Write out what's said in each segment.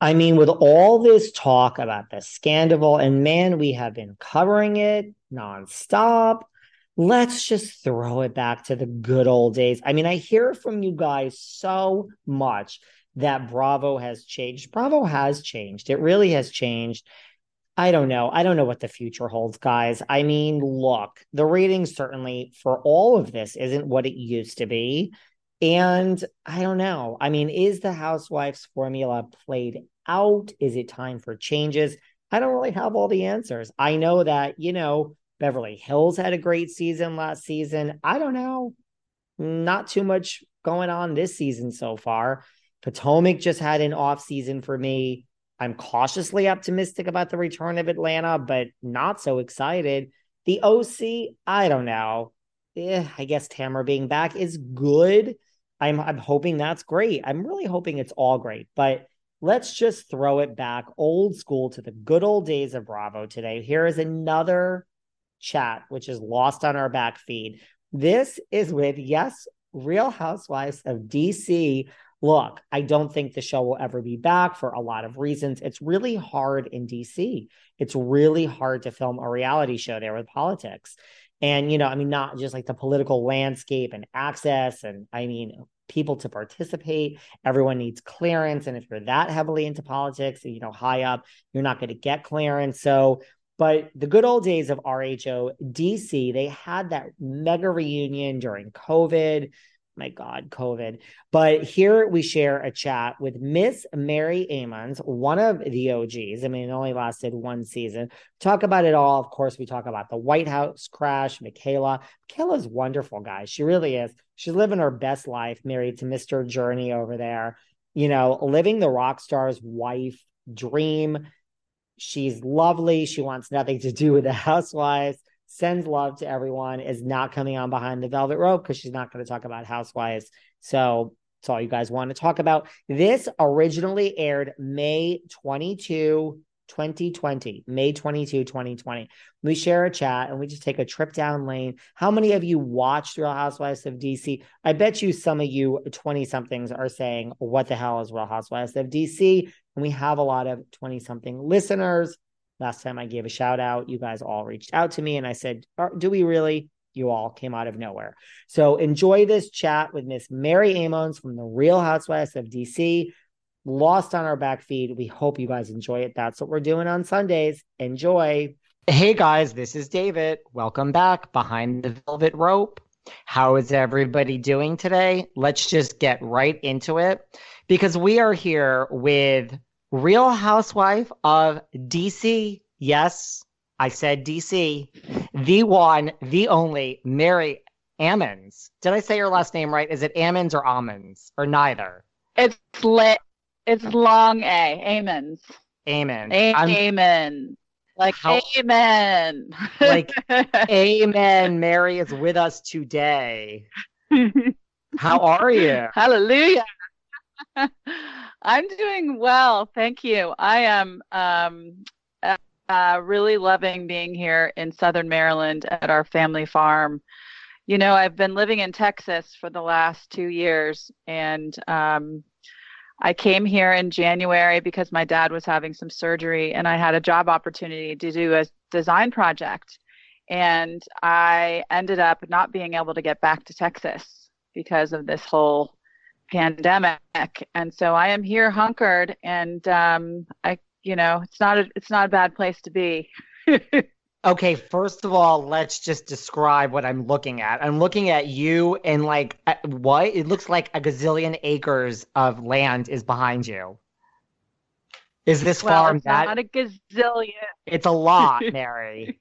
I mean, with all this talk about the scandal, and man, we have been covering it nonstop. Let's just throw it back to the good old days. I mean, I hear from you guys so much that Bravo has changed. Bravo has changed. It really has changed. I don't know. I don't know what the future holds, guys. I mean, look, the ratings certainly for all of this isn't what it used to be. And I don't know. I mean, is the Housewives formula played out? Is it time for changes? I don't really have all the answers. I know that, you know, Beverly Hills had a great season last season. I don't know. Not too much going on this season so far. Potomac just had an off season for me. I'm cautiously optimistic about the return of Atlanta, but not so excited. The OC, I don't know. Eh, I guess Tamara being back is good. I'm I'm hoping that's great. I'm really hoping it's all great. But let's just throw it back old school to the good old days of Bravo today. Here is another chat which is lost on our back feed. This is with yes, Real Housewives of DC. Look, I don't think the show will ever be back for a lot of reasons. It's really hard in DC. It's really hard to film a reality show there with politics. And, you know, I mean, not just like the political landscape and access, and I mean, people to participate. Everyone needs clearance. And if you're that heavily into politics, you know, high up, you're not going to get clearance. So, but the good old days of RHO DC, they had that mega reunion during COVID my God, COVID. But here we share a chat with Miss Mary Amons, one of the OGs. I mean, it only lasted one season. Talk about it all. Of course, we talk about the White House crash, Michaela. Michaela's wonderful, guys. She really is. She's living her best life, married to Mr. Journey over there, you know, living the rock star's wife dream. She's lovely. She wants nothing to do with the housewives sends love to everyone, is not coming on behind the velvet rope because she's not going to talk about housewives. So that's all you guys want to talk about. This originally aired May 22, 2020, May 22, 2020. We share a chat and we just take a trip down lane. How many of you watched Real Housewives of DC? I bet you some of you 20 somethings are saying, What the hell is Real Housewives of DC? And we have a lot of 20 something listeners. Last time I gave a shout out, you guys all reached out to me and I said, Do we really? You all came out of nowhere. So enjoy this chat with Miss Mary Amons from the Real Housewives of DC. Lost on our back feed. We hope you guys enjoy it. That's what we're doing on Sundays. Enjoy. Hey guys, this is David. Welcome back behind the velvet rope. How is everybody doing today? Let's just get right into it because we are here with Real Housewife of DC. Yes, I said DC. The one, the only, Mary Amons. Did I say your last name right? Is it Ammons or Almonds or neither? It's lit. It's long A. Amens. Amen. Amen. Like How, amen. Like amen. Mary is with us today. How are you? Hallelujah. I'm doing well, thank you. I am um, uh, really loving being here in Southern Maryland at our family farm. You know, I've been living in Texas for the last two years, and um, I came here in January because my dad was having some surgery and I had a job opportunity to do a design project. And I ended up not being able to get back to Texas because of this whole pandemic. And so I am here hunkered and um, I, you know, it's not a, it's not a bad place to be. Okay, first of all, let's just describe what I'm looking at. I'm looking at you and like uh, what? It looks like a gazillion acres of land is behind you. Is this well, farm it's that? Not a gazillion. It's a lot, Mary.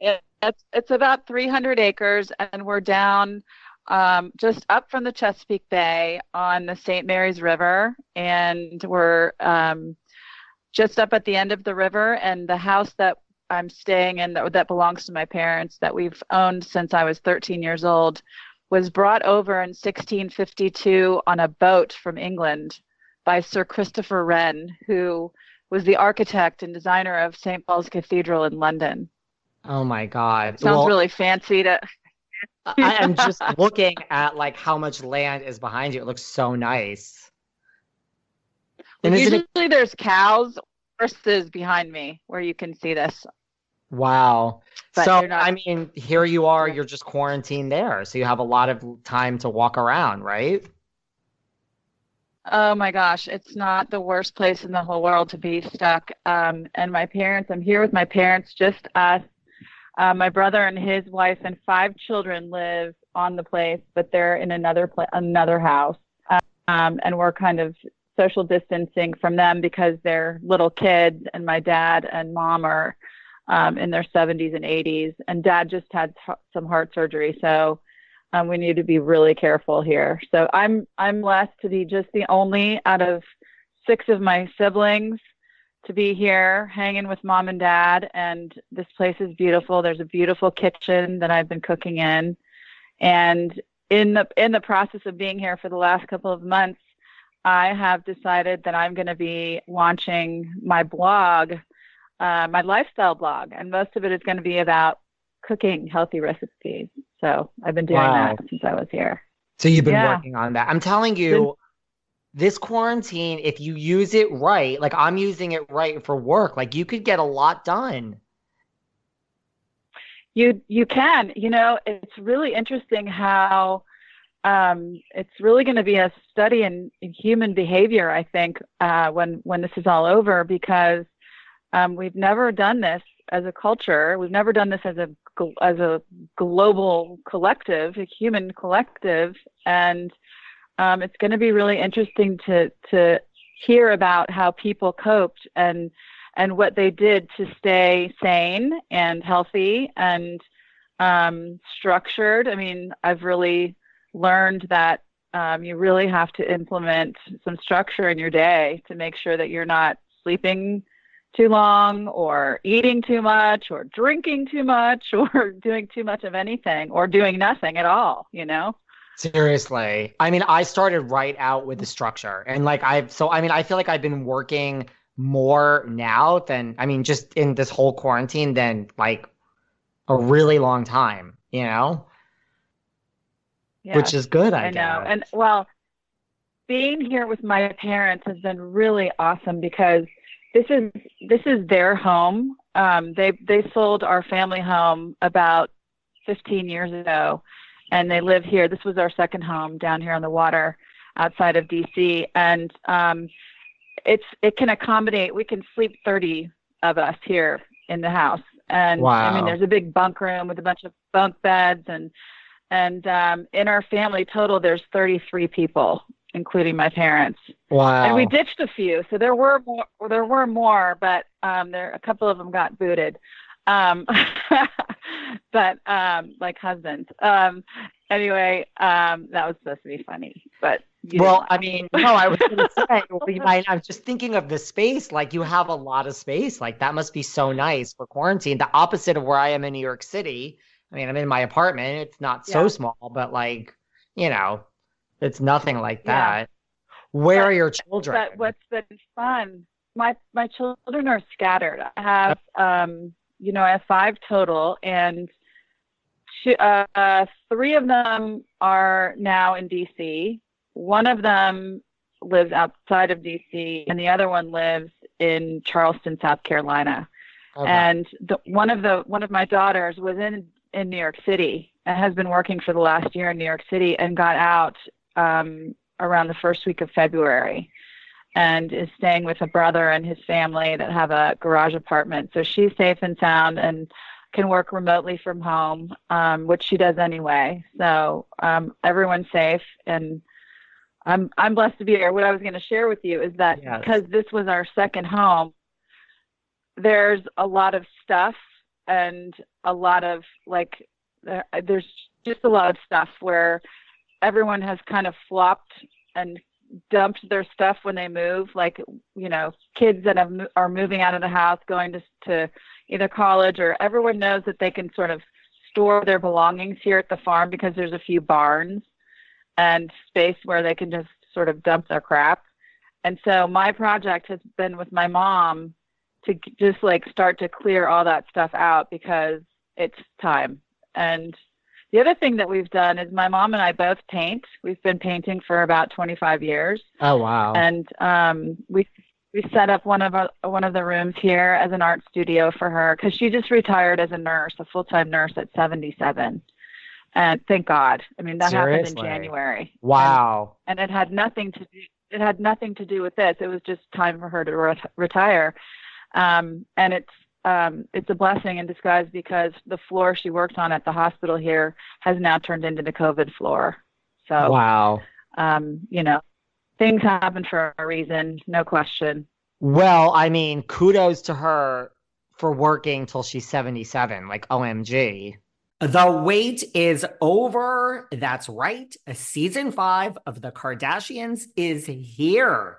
it, it's it's about 300 acres, and we're down um, just up from the Chesapeake Bay on the St. Mary's River, and we're um, just up at the end of the river. And the house that I'm staying in that, that belongs to my parents that we've owned since I was 13 years old was brought over in 1652 on a boat from England by Sir Christopher Wren, who was the architect and designer of St. Paul's Cathedral in London. Oh my God. Sounds well, really fancy to. I am just looking at like how much land is behind you. It looks so nice. And usually it... there's cows horses behind me where you can see this. Wow. But so, not... I mean, here you are, you're just quarantined there. So you have a lot of time to walk around, right? Oh my gosh, it's not the worst place in the whole world to be stuck. Um, and my parents, I'm here with my parents, just us. Uh, my brother and his wife and five children live on the place, but they're in another pla- another house. Um, and we're kind of social distancing from them because they're little kids, and my dad and mom are um, in their 70s and 80s, and dad just had t- some heart surgery, so um, we need to be really careful here. So I'm I'm blessed to be just the only out of six of my siblings to be here hanging with mom and dad and this place is beautiful there's a beautiful kitchen that i've been cooking in and in the in the process of being here for the last couple of months I have decided that I'm going to be launching my blog, uh, my lifestyle blog, and most of it is going to be about cooking healthy recipes. So I've been doing wow. that since I was here. So you've been yeah. working on that. I'm telling you, this quarantine, if you use it right, like I'm using it right for work, like you could get a lot done. You you can. You know, it's really interesting how um, it's really going to be a study in, in, human behavior, I think, uh, when when this is all over, because um, we've never done this as a culture. We've never done this as a as a global collective, a human collective, and um, it's going to be really interesting to to hear about how people coped and and what they did to stay sane and healthy and um, structured. I mean, I've really learned that um, you really have to implement some structure in your day to make sure that you're not sleeping too long or eating too much or drinking too much or doing too much of anything or doing nothing at all, you know? Seriously. I mean, I started right out with the structure. And like I've so I mean, I feel like I've been working more now than I mean, just in this whole quarantine than like a really long time, you know? which is good. I, I know. And well, being here with my parents has been really awesome because this is this is their home. Um, they they sold our family home about 15 years ago, and they live here. This was our second home down here on the water, outside of DC, and um, it's it can accommodate. We can sleep 30 of us here in the house, and wow. I mean there's a big bunk room with a bunch of bunk beds and And um, in our family total, there's 33 people, including my parents. Wow. And we ditched a few, so there were more. There were more, but um, there a couple of them got booted. Um, but um, like husbands. Um, anyway, um, that was supposed to be funny, but well, I mean, no, I was going to say, I was just thinking of the space. Like, you have a lot of space. Like, that must be so nice for quarantine. The opposite of where I am in New York City. I mean, I'm in my apartment. It's not so yeah. small, but like, you know, it's nothing like that. Yeah. Where but, are your children? But what's been fun? My my children are scattered. I have um, you know, I have five total, and two, uh, uh, three of them are now in DC. One of them lives outside of DC, and the other one lives in Charleston, South Carolina. Okay. And the, one of the one of my daughters was in in New York City and has been working for the last year in New York City and got out um, around the first week of February and is staying with a brother and his family that have a garage apartment. So she's safe and sound and can work remotely from home, um, which she does anyway. So um, everyone's safe and I'm I'm blessed to be here. What I was going to share with you is that yes. because this was our second home, there's a lot of stuff and a lot of like there, there's just a lot of stuff where everyone has kind of flopped and dumped their stuff when they move like you know kids that have, are moving out of the house going to to either college or everyone knows that they can sort of store their belongings here at the farm because there's a few barns and space where they can just sort of dump their crap. And so my project has been with my mom to just like start to clear all that stuff out because it's time. And the other thing that we've done is my mom and I both paint. We've been painting for about 25 years. Oh wow! And um, we we set up one of our, one of the rooms here as an art studio for her because she just retired as a nurse, a full time nurse at 77. And thank God. I mean, that Seriously? happened in January. Wow. And, and, it had nothing to do. It had nothing to do with this. It was just time for her to re- retire. Um, and it's um, it's a blessing in disguise because the floor she works on at the hospital here has now turned into the COVID floor. So wow, um, you know, things happen for a reason, no question. Well, I mean, kudos to her for working till she's 77. Like, OMG. The wait is over. That's right. Season five of The Kardashians is here.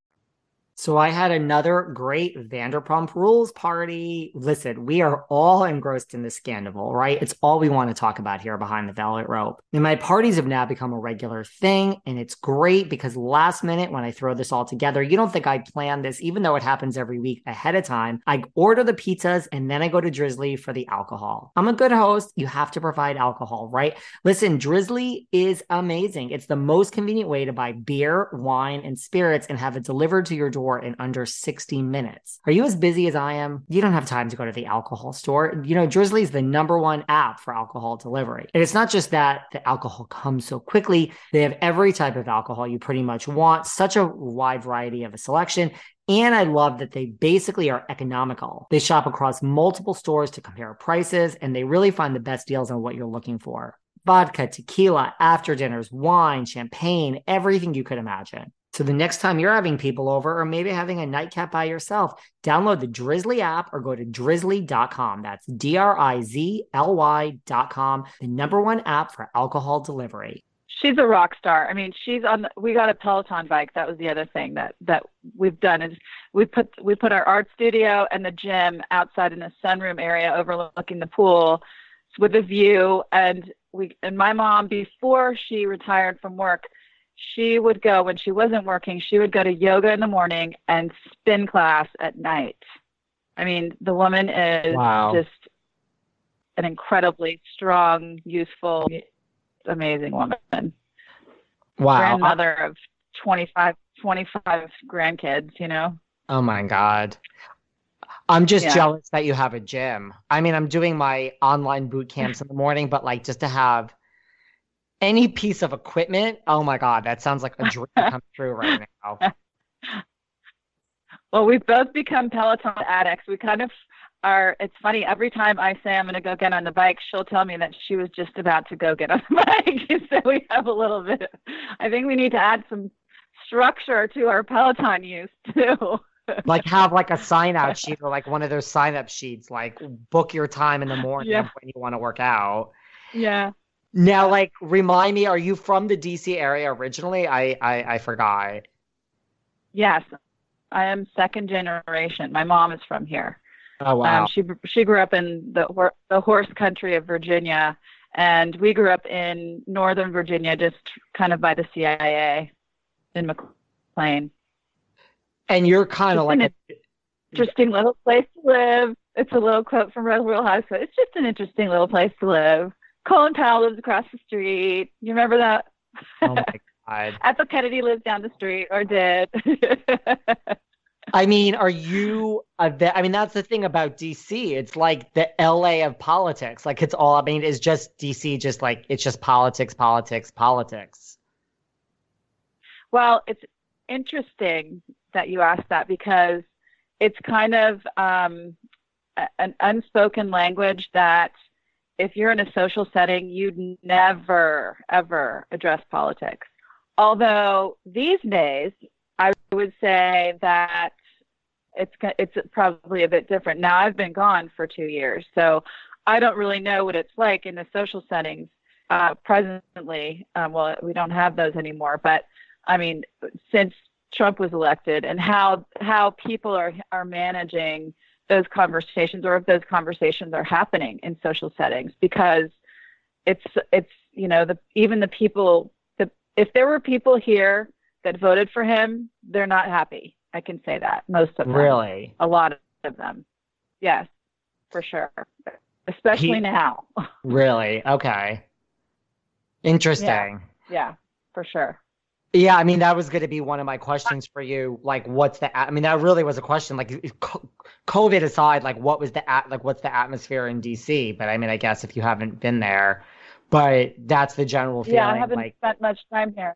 So I had another great Vanderpump Rules party. Listen, we are all engrossed in the scandal, right? It's all we want to talk about here behind the velvet rope. And my parties have now become a regular thing, and it's great because last minute when I throw this all together, you don't think I planned this, even though it happens every week ahead of time. I order the pizzas and then I go to Drizly for the alcohol. I'm a good host. You have to provide alcohol, right? Listen, Drizly is amazing. It's the most convenient way to buy beer, wine, and spirits and have it delivered to your door door in under 60 minutes. Are you as busy as I am? You don't have time to go to the alcohol store. You know, Drizly is the number one app for alcohol delivery. And it's not just that the alcohol comes so quickly, they have every type of alcohol you pretty much want, such a wide variety of a selection. And I love that they basically are economical. They shop across multiple stores to compare prices and they really find the best deals on what you're looking for vodka, tequila, after dinners, wine, champagne, everything you could imagine. So the next time you're having people over or maybe having a nightcap by yourself, download the Drizly app or go to drizly.com. That's D R I Z L Y.com, the number one app for alcohol delivery. She's a rock star. I mean, she's on. The, we got a Peloton bike. That was the other thing that that we've done is we put we put our art studio and the gym outside in the sunroom area overlooking the pool with a view. And we and my mom before she retired from work she would go when she wasn't working she would go to yoga in the morning and spin class at night i mean the woman is wow. just an incredibly strong useful amazing woman wow grandmother of 25 25 grandkids you know oh my god I'm just yeah. jealous that you have a gym. I mean, I'm doing my online boot camps in the morning, but like just to have any piece of equipment. Oh my God, that sounds like a dream come true right now. Well, we've both become Peloton addicts. We kind of are. It's funny. Every time I say I'm going to go get on the bike, she'll tell me that she was just about to go get on the bike. so we have a little bit. I think we need to add some structure to our Peloton use too. like have like a sign out sheet or like one of those sign up sheets, like book your time in the morning yeah. when you want to work out. Yeah. Now, like, remind me, are you from the DC area originally? I, I, I forgot. Yes, I am second generation. My mom is from here. Oh wow. Um, she she grew up in the the horse country of Virginia, and we grew up in Northern Virginia, just kind of by the CIA, in McLean. And you're kind of like an a... interesting little place to live. It's a little quote from Real Housewives. It's just an interesting little place to live. Colin Powell lives across the street. You remember that? Oh my god. Ethel Kennedy lives down the street, or did. I mean, are you a vet? I mean, that's the thing about DC. It's like the LA of politics. Like it's all. I mean, it's just DC. Just like it's just politics, politics, politics. Well, it's interesting that you asked that because it's kind of um, an unspoken language that if you're in a social setting, you'd never, ever address politics. Although these days, I would say that it's it's probably a bit different. Now I've been gone for two years, so I don't really know what it's like in the social settings uh, presently. Um, well, we don't have those anymore, but I mean, since Trump was elected, and how how people are are managing those conversations or if those conversations are happening in social settings because it's it's you know the even the people the if there were people here that voted for him they're not happy. I can say that most of them. Really? A lot of them. Yes for sure. Especially he, now. Really? Okay. Interesting. Yeah, yeah for sure yeah, I mean that was going to be one of my questions for you. Like, what's the? I mean, that really was a question. Like, COVID aside, like, what was the like, what's the atmosphere in DC? But I mean, I guess if you haven't been there, but that's the general feeling. Yeah, I haven't like, spent much time here.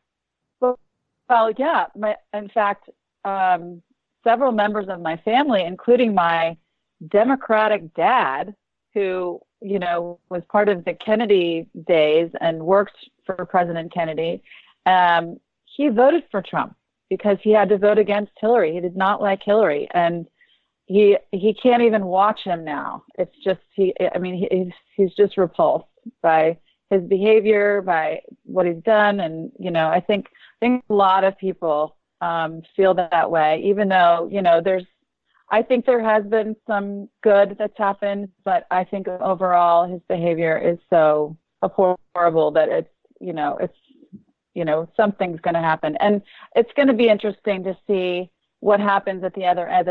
Well, well yeah. My, in fact, um, several members of my family, including my Democratic dad, who you know was part of the Kennedy days and worked for President Kennedy. Um, he voted for Trump because he had to vote against Hillary. He did not like Hillary, and he he can't even watch him now. It's just he. I mean, he, he's just repulsed by his behavior, by what he's done, and you know, I think I think a lot of people um, feel that way. Even though you know, there's I think there has been some good that's happened, but I think overall his behavior is so horrible that it's you know it's you know something's going to happen and it's going to be interesting to see what happens at the other at,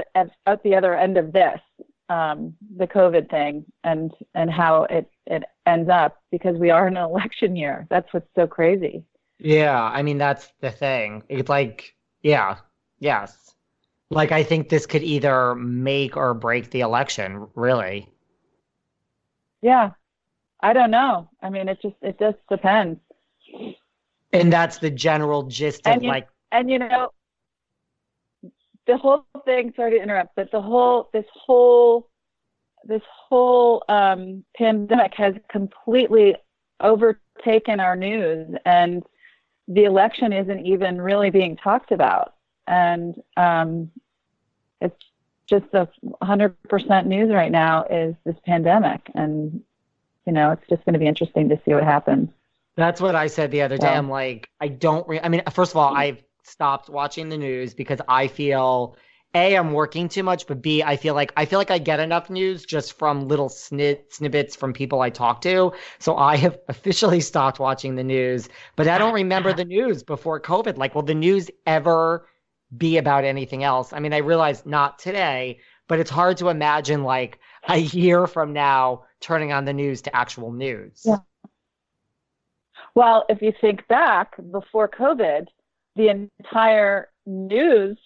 at the other end of this um, the covid thing and and how it it ends up because we are in an election year that's what's so crazy yeah i mean that's the thing it's like yeah yes Like, I think this could either make or break the election, really. Yeah. I don't know. I mean, it just, it just depends. And that's the general gist of And you- like, And you know, the whole thing, sorry to interrupt, but the whole, this whole, this whole um, pandemic has completely overtaken our news, and the election isn't even really being talked about. And um, it's just a 100% news right now is this pandemic. And, you know, it's just going to be interesting to see what happens. That's what I said the other day. Yeah. I'm like, I don't. Re- I mean, first of all, mm. I've stopped watching the news because I feel a I'm working too much, but b I feel like I feel like I get enough news just from little snit snippets from people I talk to. So I have officially stopped watching the news. But I don't remember the news before COVID. Like, will the news ever be about anything else? I mean, I realize not today, but it's hard to imagine like a year from now turning on the news to actual news. Yeah. Well, if you think back before COVID, the entire news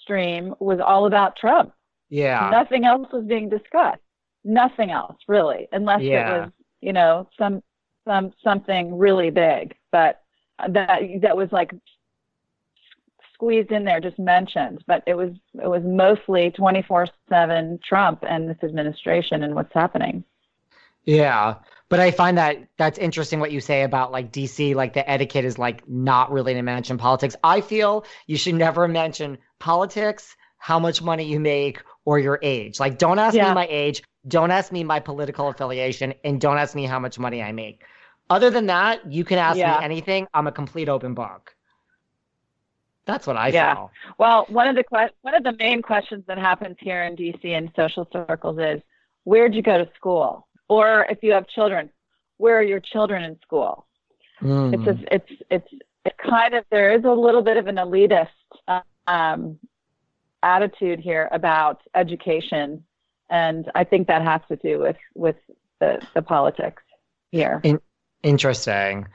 stream was all about Trump. Yeah. Nothing else was being discussed. Nothing else, really, unless Yeah. it was, you know, some some something really big. But that that was like squeezed in there, just mentioned. But it was it was mostly twenty four seven Trump and this administration and what's happening. Yeah. But I find that that's interesting what you say about like DC, like the etiquette is like not really to mention politics. I feel you should never mention politics, how much money you make, or your age. Like, don't ask Yeah. me my age, don't ask me my political affiliation, and don't ask me how much money I make. Other than that, you can ask Yeah. me anything. I'm a complete open book. That's what I Yeah. feel. Well, one of the que- one of the main questions that happens here in DC in social circles is, where'd you go to school? Or if you have children, where are your children in school? Mm. It's a, it's it's it kind of there is a little bit of an elitist um, attitude here about education, and I think that has to do with with the the politics here. Interesting.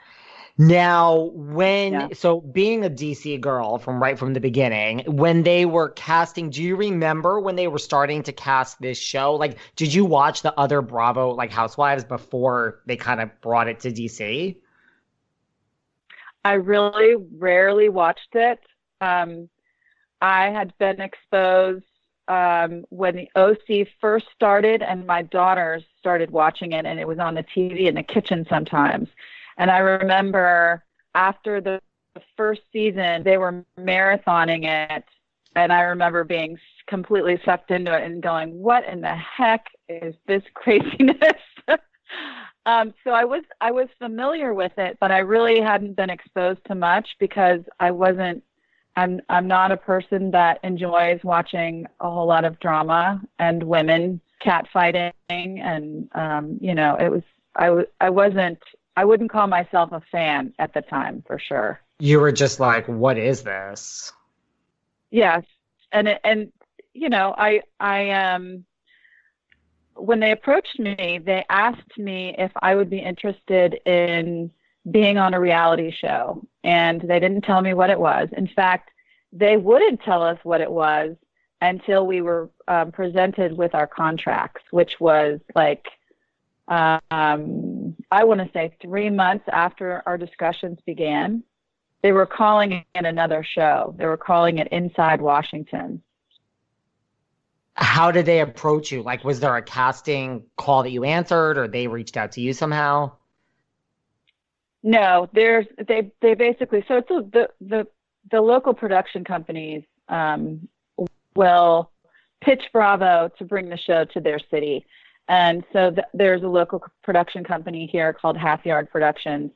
Now, when Yeah. so being a DC girl from right from the beginning, when they were casting, do you remember when they were starting to cast this show? Like, did you watch the other Bravo like Housewives before they kind of brought it to DC? I really rarely watched it. Um, I had been exposed um, when the OC first started, and my daughters started watching it, and it was on the TV in the kitchen sometimes. And I remember after the first season, they were marathoning it, and I remember being completely sucked into it and going, "What in the heck is this craziness?" um, so I was I was familiar with it, but I really hadn't been exposed to much because I wasn't. I'm I'm not a person that enjoys watching a whole lot of drama and women catfighting, and um, you know, it was I w- I wasn't I wouldn't call myself a fan at the time for sure. You were just like, what is this? Yes, and it, and you know, I I um when they approached me, they asked me if I would be interested in being on a reality show, and they didn't tell me what it was. In fact, they wouldn't tell us what it was until we were um, presented with our contracts, which was like um, I want to say three months after our discussions began. They were calling it another show. They were calling it Inside Washington. How did they approach you? Like, was there a casting call that you answered, or they reached out to you somehow? No, there's they they basically so it's a, the the the local production companies um, will pitch Bravo to bring the show to their city, and so th- there's a local production company here called Half Yard Productions,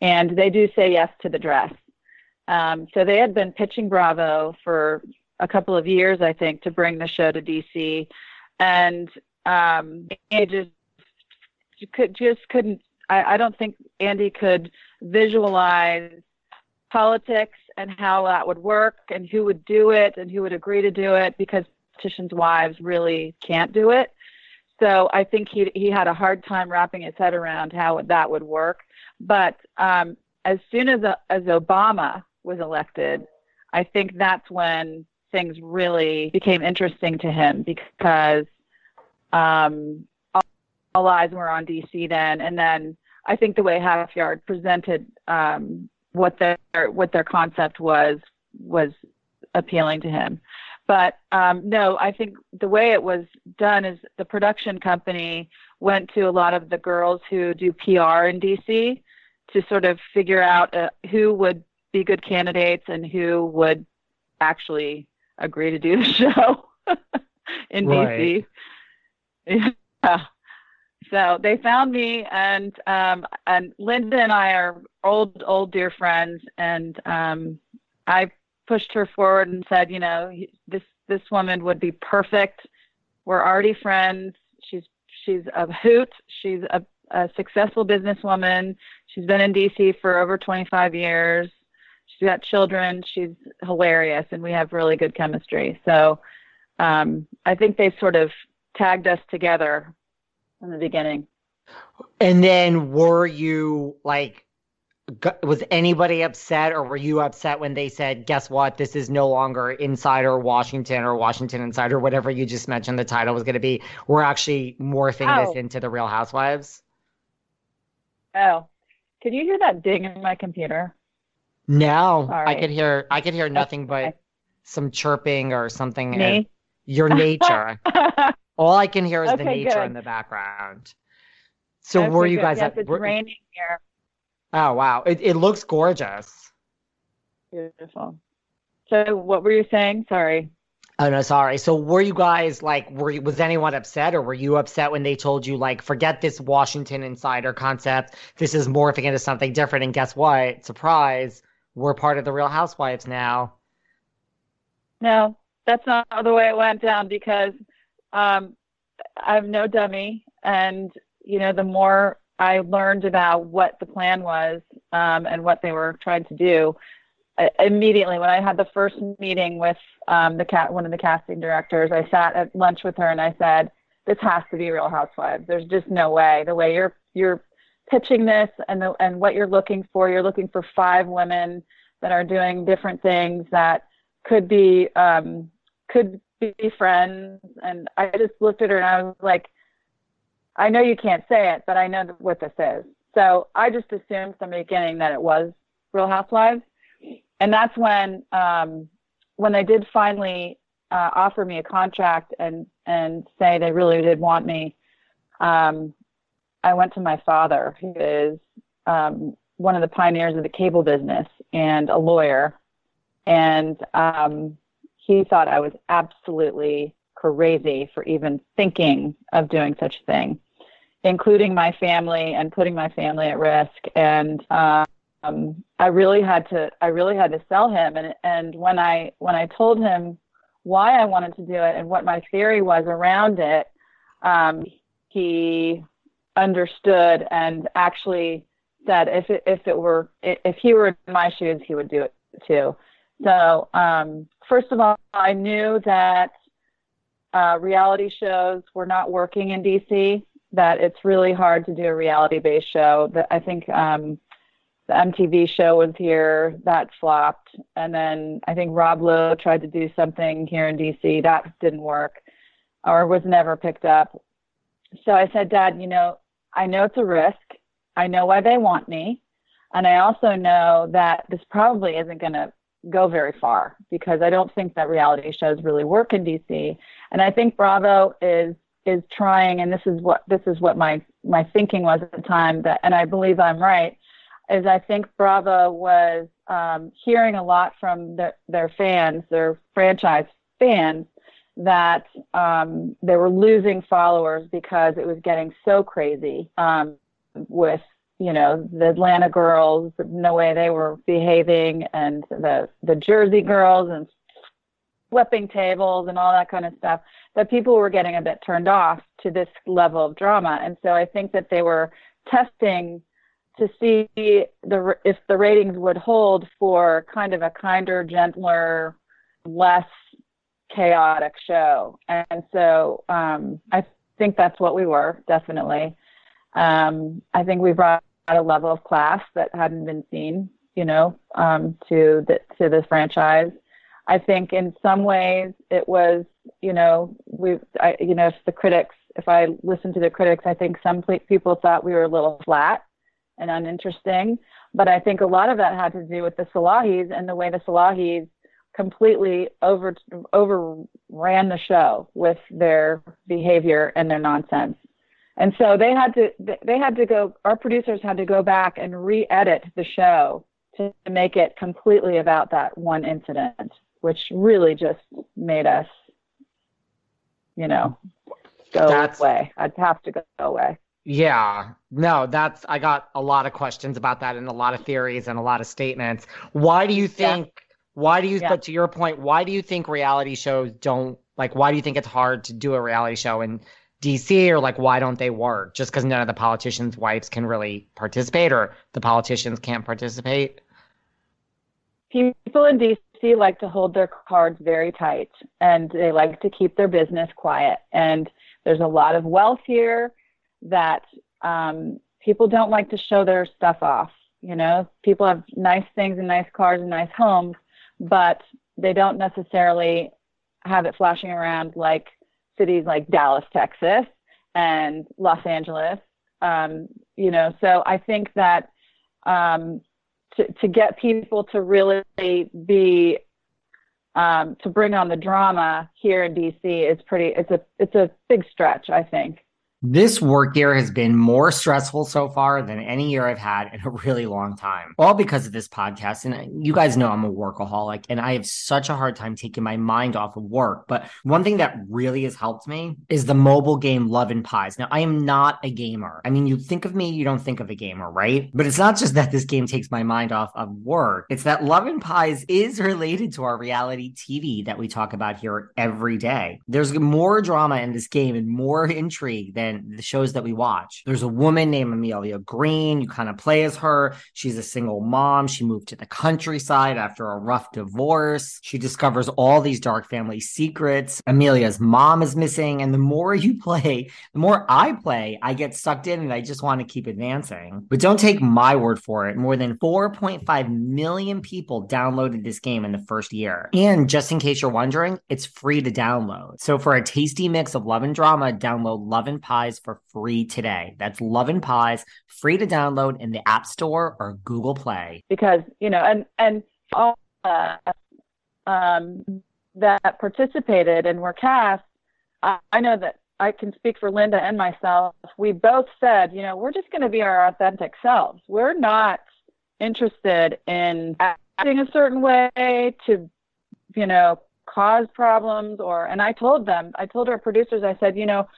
and they do say yes to the dress. Um, so they had been pitching Bravo for a couple of years, I think, to bring the show to DC, and um, it just could just couldn't. I, I don't think Andy could visualize politics and how that would work and who would do it and who would agree to do it because politicians' wives really can't do it. So I think he he had a hard time wrapping his head around how that would work. But um, as soon as as Obama was elected, I think that's when things really became interesting to him because um, all, all eyes were on DC then, and then I think the way Half Yard presented um, what their what their concept was was appealing to him. But um, no, I think the way it was done is the production company went to a lot of the girls who do PR in DC to sort of figure out uh, who would be good candidates and who would actually agree to do the show in right. DC. Yeah. So they found me, and um, and Linda and I are old, old dear friends, and um, I pushed her forward and said, you know, this this woman would be perfect. We're already friends. She's she's a hoot. She's a, a successful businesswoman. She's been in DC for over 25 years. She's got children. She's hilarious, and we have really good chemistry. So um, I think they've sort of tagged us together in the beginning. And then were you like, was anybody upset or were you upset when they said, guess what? This is no longer Insider Washington or Washington Insider, whatever you just mentioned the title was going to be. We're actually morphing oh. this into the Real Housewives. Oh, can you hear that ding in my computer? No, right. I could hear, I could hear nothing okay. but some chirping or something. Me? Your nature. All I can hear is okay, the nature good. in the background. So okay, were you guys? Yes, at, it's were, raining here. Oh wow! It it looks gorgeous. Beautiful. So what were you saying? Sorry. Oh no, sorry. So were you guys like were you, was anyone upset or were you upset when they told you like forget this Washington insider concept. This is morphing into something different and guess what? Surprise, we're part of the Real Housewives now. No, that's not the way it went down because um, I'm no dummy, and you know, the more I learned about what the plan was um, and what they were trying to do, I, immediately when I had the first meeting with um, the cat, one of the casting directors, I sat at lunch with her and I said, "This has to be Real Housewives. There's just no way. The way you're you're pitching this and the, and what you're looking for, you're looking for five women that are doing different things that could be um, could be friends. And I just looked at her and I was like, I know you can't say it, but I know what this is. So I just assumed from the beginning that it was Real Housewives. And that's when, um, when they did finally uh, offer me a contract and, and say they really did want me, um, I went to my father, who is um, one of the pioneers of the cable business and a lawyer. And um, he thought I was absolutely crazy for even thinking of doing such a thing, including my family and putting my family at risk. And um, I really had to, I really had to sell him. And and when I when I told him why I wanted to do it and what my theory was around it, um, he understood and actually said if it, if it were if he were in my shoes, he would do it too. So, um, first of all, I knew that uh, reality shows were not working in DC, that it's really hard to do a reality based show. That I think um, the MTV show was here, that flopped. And then I think Rob Lowe tried to do something here in DC, that didn't work or was never picked up. So I said, Dad, you know, I know it's a risk. I know why they want me. And I also know that this probably isn't going to go very far because I don't think that reality shows really work in DC. And I think Bravo is is trying, and this is what this is what my my thinking was at the time that, and I believe I'm right, is I think Bravo was um, hearing a lot from the, their fans, their franchise fans, that um, they were losing followers because it was getting so crazy um, with you know the Atlanta girls, no way they were behaving, and the the Jersey girls and flipping tables and all that kind of stuff. That people were getting a bit turned off to this level of drama, and so I think that they were testing to see the if the ratings would hold for kind of a kinder, gentler, less chaotic show. And so um, I think that's what we were definitely. Um, I think we brought a level of class that hadn't been seen, you know, um, to the to this franchise. I think in some ways it was, you know, we, I, you know, if the critics, if I listened to the critics, I think some people thought we were a little flat and uninteresting. But I think a lot of that had to do with the Salahis and the way the Salahis completely over overran the show with their behavior and their nonsense. And so they had to they had to go our producers had to go back and re-edit the show to make it completely about that one incident, which really just made us you know go That's, away. I'd have to go away. Yeah, no, that's I got a lot of questions about that and a lot of theories and a lot of statements. Why do you think? Yeah. Why do you? Yeah. But to your point, why do you think reality shows don't like? Why do you think it's hard to do a reality show in DC or like why don't they work? Just because none of the politicians' wives can really participate, or the politicians can't participate. People in DC like to hold their cards very tight, and they like to keep their business quiet. And there's a lot of wealth here that um, people don't like to show their stuff off. You know, people have nice things and nice cars and nice homes, but they don't necessarily have it flashing around like cities like Dallas, Texas, and Los Angeles. Um, you know, so I think that um, to, to get people to really be um, to bring on the drama here in DC is pretty. It's a it's a big stretch, I think. This work year has been more stressful so far than any year I've had in a really long time. All because of this podcast. And uh, you guys know I'm a workaholic and I have such a hard time taking my mind off of work. But one thing that really has helped me is the mobile game Love and Pies. Now, I am not a gamer. I mean, you think of me, you don't think of a gamer, right? But it's not just that this game takes my mind off of work. It's that Love and Pies is related to our reality TV that we talk about here every day. There's more drama in this game and more intrigue than the shows that we watch. There's a woman named Amelia Green. You kind of play as her. She's a single mom. She moved to the countryside after a rough divorce. She discovers all these dark family secrets. Amelia's mom is missing. And the more you play, the more I play, I get sucked in and I just want to keep advancing. But don't take my word for it. More than 4.5 million people downloaded this game in the first year. And just in case you're wondering, it's free to download. So for a tasty mix of love and drama, download Love and Pie Pies for free today. That's Love and Pies, free to download in the App Store or Google Play. Because you know, and and all uh, um, that participated and were cast, I, I know that I can speak for Linda and myself. We both said, you know, we're just going to be our authentic selves. We're not interested in acting a certain way to, you know, cause problems or. And I told them, I told our producers, I said, you know,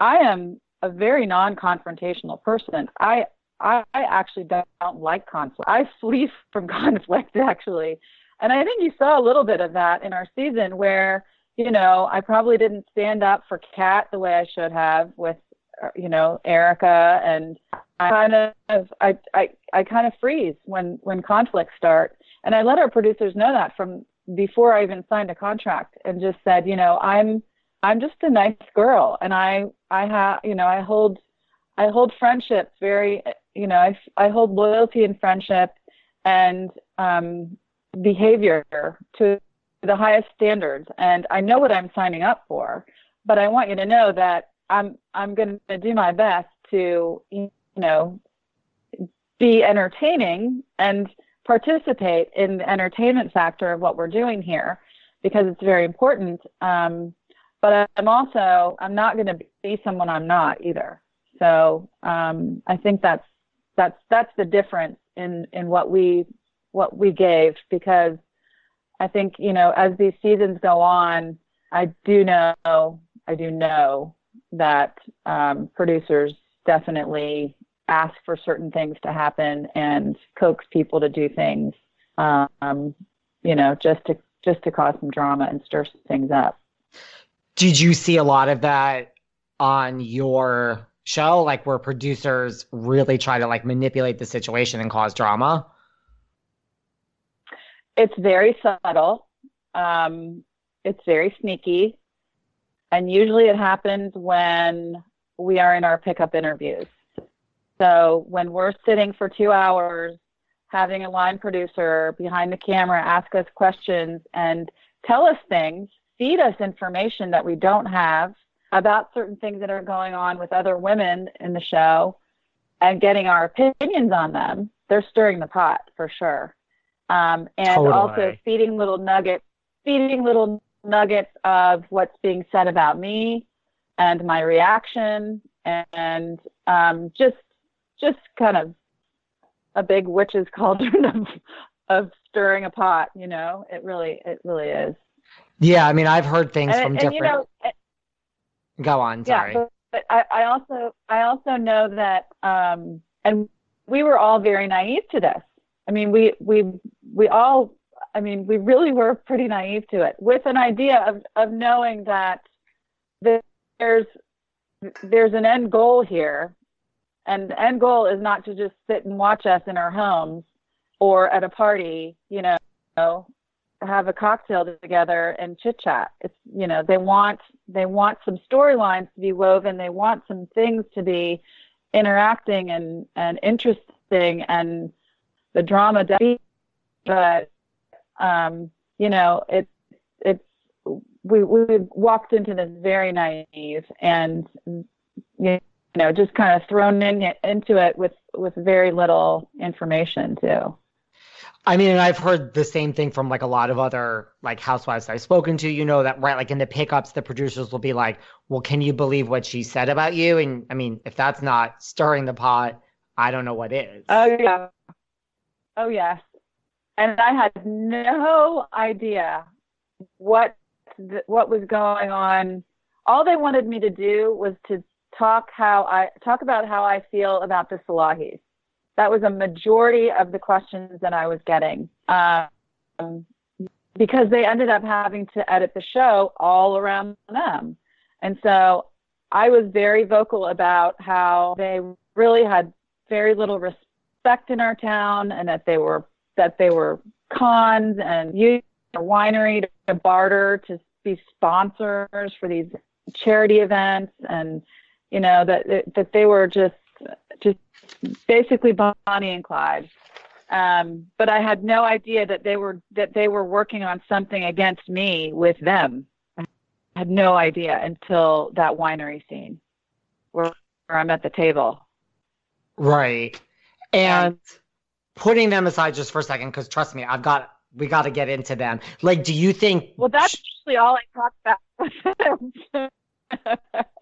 I am a very non-confrontational person. I I, actually don't, don't like conflict. I flee from conflict actually, and I think you saw a little bit of that in our season where you know I probably didn't stand up for Kat the way I should have with uh, you know Erica and I kind of I I I kind of freeze when when conflicts start, and I let our producers know that from before I even signed a contract, and just said you know I'm I'm just a nice girl, and I I have you know I hold I hold friendships very you know I I hold loyalty and friendship and um, behavior to the highest standards, and I know what I'm signing up for. But I want you to know that I'm I'm going to do my best to you know be entertaining and participate in the entertainment factor of what we're doing here because it's very important. Um, but I'm also I'm not going to be someone I'm not either. So um, I think that's that's that's the difference in in what we what we gave because I think you know as these seasons go on, I do know I do know that um, producers definitely ask for certain things to happen and coax people to do things, um, you know, just to just to cause some drama and stir things up. Did you see a lot of that on your show? Like where producers really try to like manipulate the situation and cause drama? It's very subtle. Um, it's very sneaky. And usually it happens when we are in our pickup interviews. So when we're sitting for two hours having a line producer behind the camera ask us questions and tell us things, feed us information that we don't have about certain things that are going on with other women in the show and getting our opinions on them, they're stirring the pot for sure. Um, and Totally. also feeding little nuggets, feeding little nuggets of what's being said about me and my reaction, and um, just just kind of a big witch's cauldron of of stirring a pot. You know, it really it really is. Yeah, I mean, I've heard things And, from and different. you know, Go on, sorry. yeah, but, but I, I also I also know that um, and we were all very naive to this. I mean, we we we all I mean, we really were pretty naive to it with an idea of of knowing that there's there's an end goal here, and the end goal is not to just sit and watch us in our homes or at a party, you know, have a cocktail together and chit chat. It's you know they want they want some storylines to be woven. They want some things to be interacting and and interesting and the drama. But um, you know it's it's we we walked into this very naive and you know just kind of thrown in into it with with very little information too. I mean, I've heard the same thing from like a lot of other like housewives I've spoken to. You know that right? Like in the pickups, the producers will be like, "Well, can you believe what she said about you?" And I mean, if that's not stirring the pot, I don't know what is. Oh yeah, oh yes. And I had no idea what th- what was going on. All they wanted me to do was to talk how I talk about how I feel about the Salahis. That was a majority of the questions that I was getting. Um, because they ended up having to edit the show all around them. And so I was very vocal about how they really had very little respect in our town and that they were that they were cons and using a winery to barter to be sponsors for these charity events and you know that that they were just just basically Bonnie and Clyde. Um, but I had no idea that they were that they were working on something against me with them. I had no idea until that winery scene where, where I'm at the table. Right. And putting them aside just for a second, because trust me, I've got we got to get into them. Like, do you think? Well, that's usually all I talk about.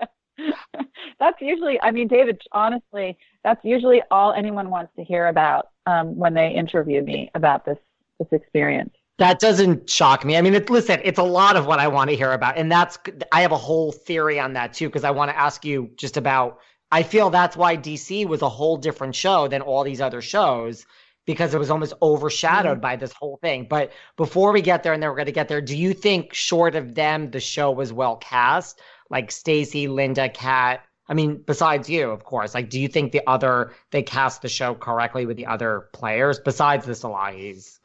that's usually, I mean, David, honestly, that's usually all anyone wants to hear about um, when they interview me about this this experience. That doesn't shock me. I mean, it, listen, it's a lot of what I want to hear about, and that's I have a whole theory on that too because I want to ask you just about. I feel that's why DC was a whole different show than all these other shows because it was almost overshadowed Mm-hmm. by this whole thing. But before we get there, and then we're going to get there, do you think short of them, the show was well cast? Like Stacey, Linda, Kat. I mean, besides you, of course. Like, do you think the other they cast the show correctly with the other players besides the Salahis?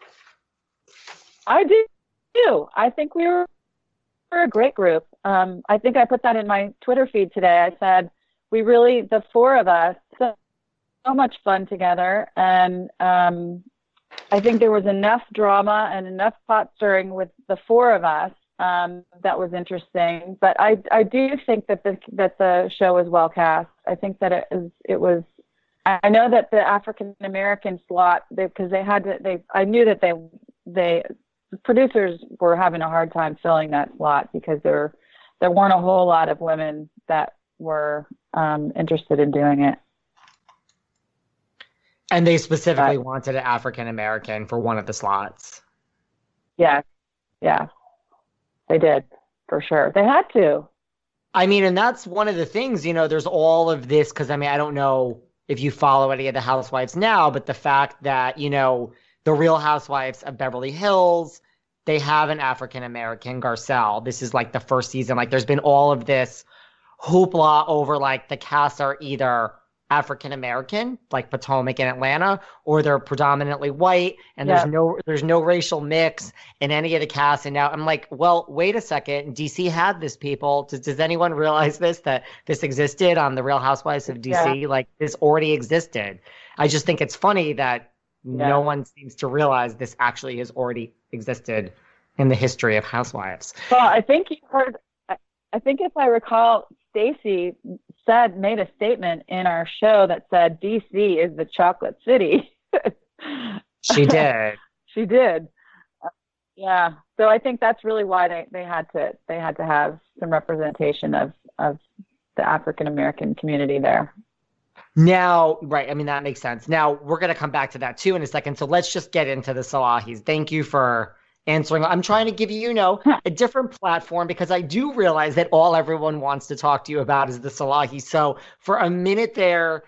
I do. too. I think we were, we're a great group. Um, I think I put that in my Twitter feed today. I said we really, the four of us, so, so much fun together, and um, I think there was enough drama and enough pot stirring with the four of us um, that was interesting. But I, I do think that the that the show was well cast. I think that it was it was. I know that the African American slot because they had to they I knew that they they producers were having a hard time filling that slot because there there weren't a whole lot of women that were um, interested in doing it. And they specifically Right. wanted an African American for one of the slots. Yeah, yeah, they did for sure. They had to. I mean, and that's one of the things, you know, there's all of this because I mean, I don't know if you follow any of the housewives now, but the fact that, you know, the real housewives of Beverly Hills, they have an African American Garcelle. This is like the first season. Like there's been all of this hoopla over like the casts are either African American, like Potomac and Atlanta, or they're predominantly white, and Yeah. there's no there's no racial mix in any of the cast. And now I'm like, well, wait a second, DC had this people. Does, does anyone realize this that this existed on the Real Housewives of DC? Like this already existed. I just think it's funny that Yeah. no one seems to realize this actually has already existed in the history of housewives. Well, I think you heard. I think if I recall, Stacy said made a statement in our show that said DC is the chocolate city. she did. she did. Yeah. So I think that's really why they, they had to they had to have some representation of of the African American community there. Now, right. I mean, that makes sense. Now, we're going to come back to that too in a second. So let's just get into the Salahis. Thank you for answering. I'm trying to give you, you know, a different platform because I do realize that all everyone wants to talk to you about is the Salahi. So for a minute there,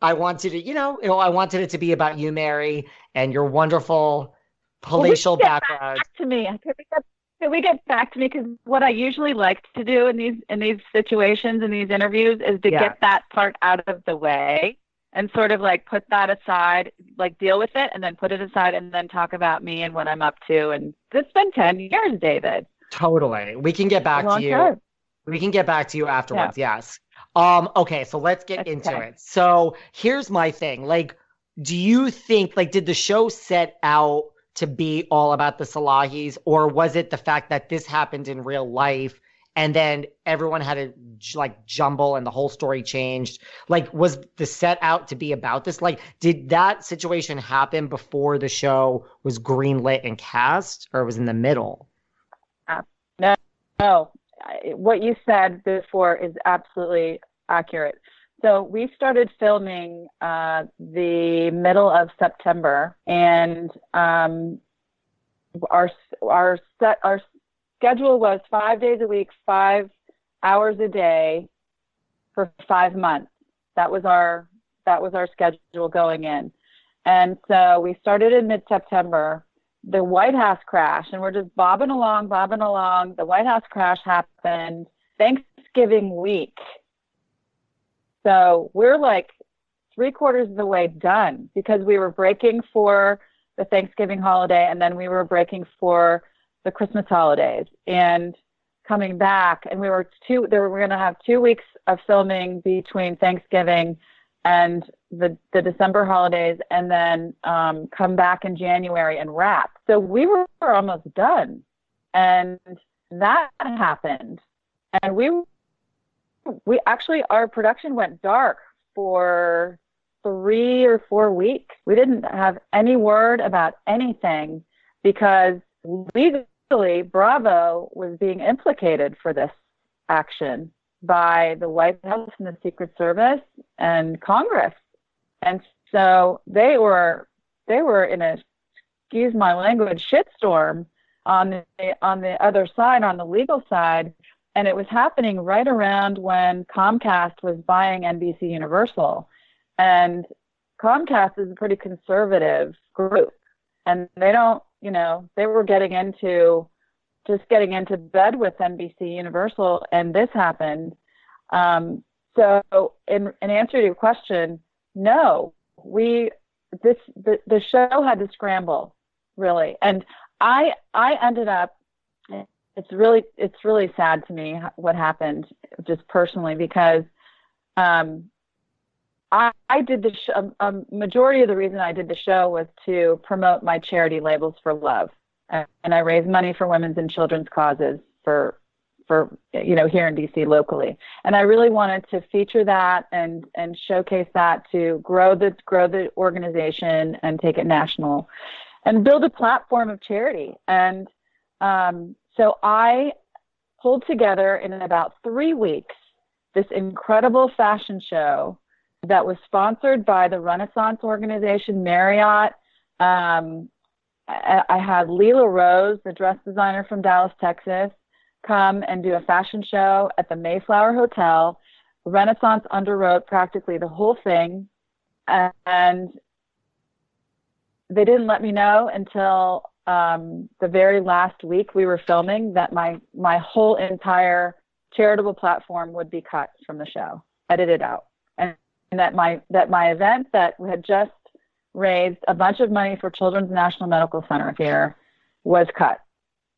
I wanted to, you know, I wanted it to be about you, Mary, and your wonderful palatial well, background. Back to me. Could we get, could we get back to me? Because what I usually like to do in these in these situations in these interviews is to yeah. get that part out of the way and sort of like put that aside, like deal with it, and then put it aside, and then talk about me and what I'm up to. And it's been ten years, David. Totally. We can get back to you. Time. We can get back to you afterwards. Yeah. Yes. Um. Okay. So let's get okay. into it. So here's my thing. Like, do you think like did the show set out? to be all about the Salahis, or was it the fact that this happened in real life and then everyone had to like jumble and the whole story changed? Like, was the set out to be about this? Like, did that situation happen before the show was greenlit and cast, or was in the middle? Uh, no, no. What you said before is absolutely accurate. So we started filming uh, the middle of September, and um, our our set our schedule was five days a week, five hours a day, for five months. That was our that was our schedule going in, and so we started in mid September. The White House crash, and we're just bobbing along, bobbing along. The White House crash happened Thanksgiving week so we're like three quarters of the way done because we were breaking for the Thanksgiving holiday and then we were breaking for the Christmas holidays and coming back and we were two there we were going to have two weeks of filming between Thanksgiving and the the December holidays and then um, come back in January and wrap. So we were almost done. And that happened. And we we actually our production went dark for three or four weeks. We didn't have any word about anything because legally Bravo was being implicated for this action by the White House and the Secret Service and Congress. And so they were they were in a excuse my language shitstorm on the on the other side on the legal side and it was happening right around when Comcast was buying NBC Universal. And Comcast is a pretty conservative group. And they don't, you know, they were getting into just getting into bed with NBC Universal, and this happened. Um, so, in, in answer to your question, no, we this the, the show had to scramble really, and I I ended up it's really it's really sad to me what happened just personally because um, I, I did the sh- a, a, majority of the reason I did the show was to promote my charity Labels for Love, and, and I raise money for women's and children's causes for for you know here in DC locally, and I really wanted to feature that and and showcase that to grow the grow the organization and take it national, and build a platform of charity and. Um, so I pulled together in about three weeks this incredible fashion show that was sponsored by the Renaissance organization, Marriott. Um, I, had Lela Rose, the dress designer from Dallas, Texas, come and do a fashion show at the Mayflower Hotel. Renaissance underwrote practically the whole thing. And they didn't let me know until um, the very last week we were filming that my my whole entire charitable platform would be cut from the show, edited out, that my that my event that had just raised a bunch of money for Children's National Medical Center here was cut,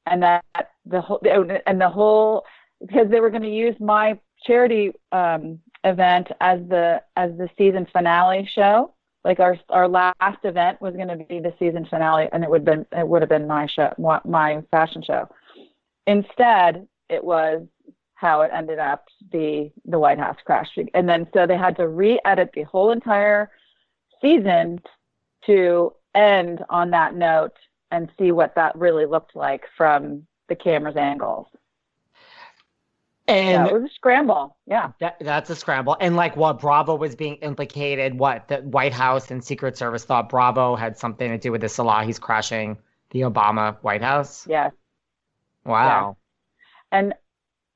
and that the whole and the whole because they were going to use my charity um, event as the as the season finale show Like our our last event was going to be the season finale, and it would been it would have been my show, my fashion show. Instead, it was how it ended up to be the White House crash, and then so they had to re-edit the whole entire season to end on that note and see what that really looked like from the camera's angles. And yeah, it was a scramble. Yeah. That, that's a scramble. And like what Bravo was being implicated, what the White House and Secret Service thought Bravo had something to do with the Salahi's crashing the Obama White House. Yes. Wow. Yeah. And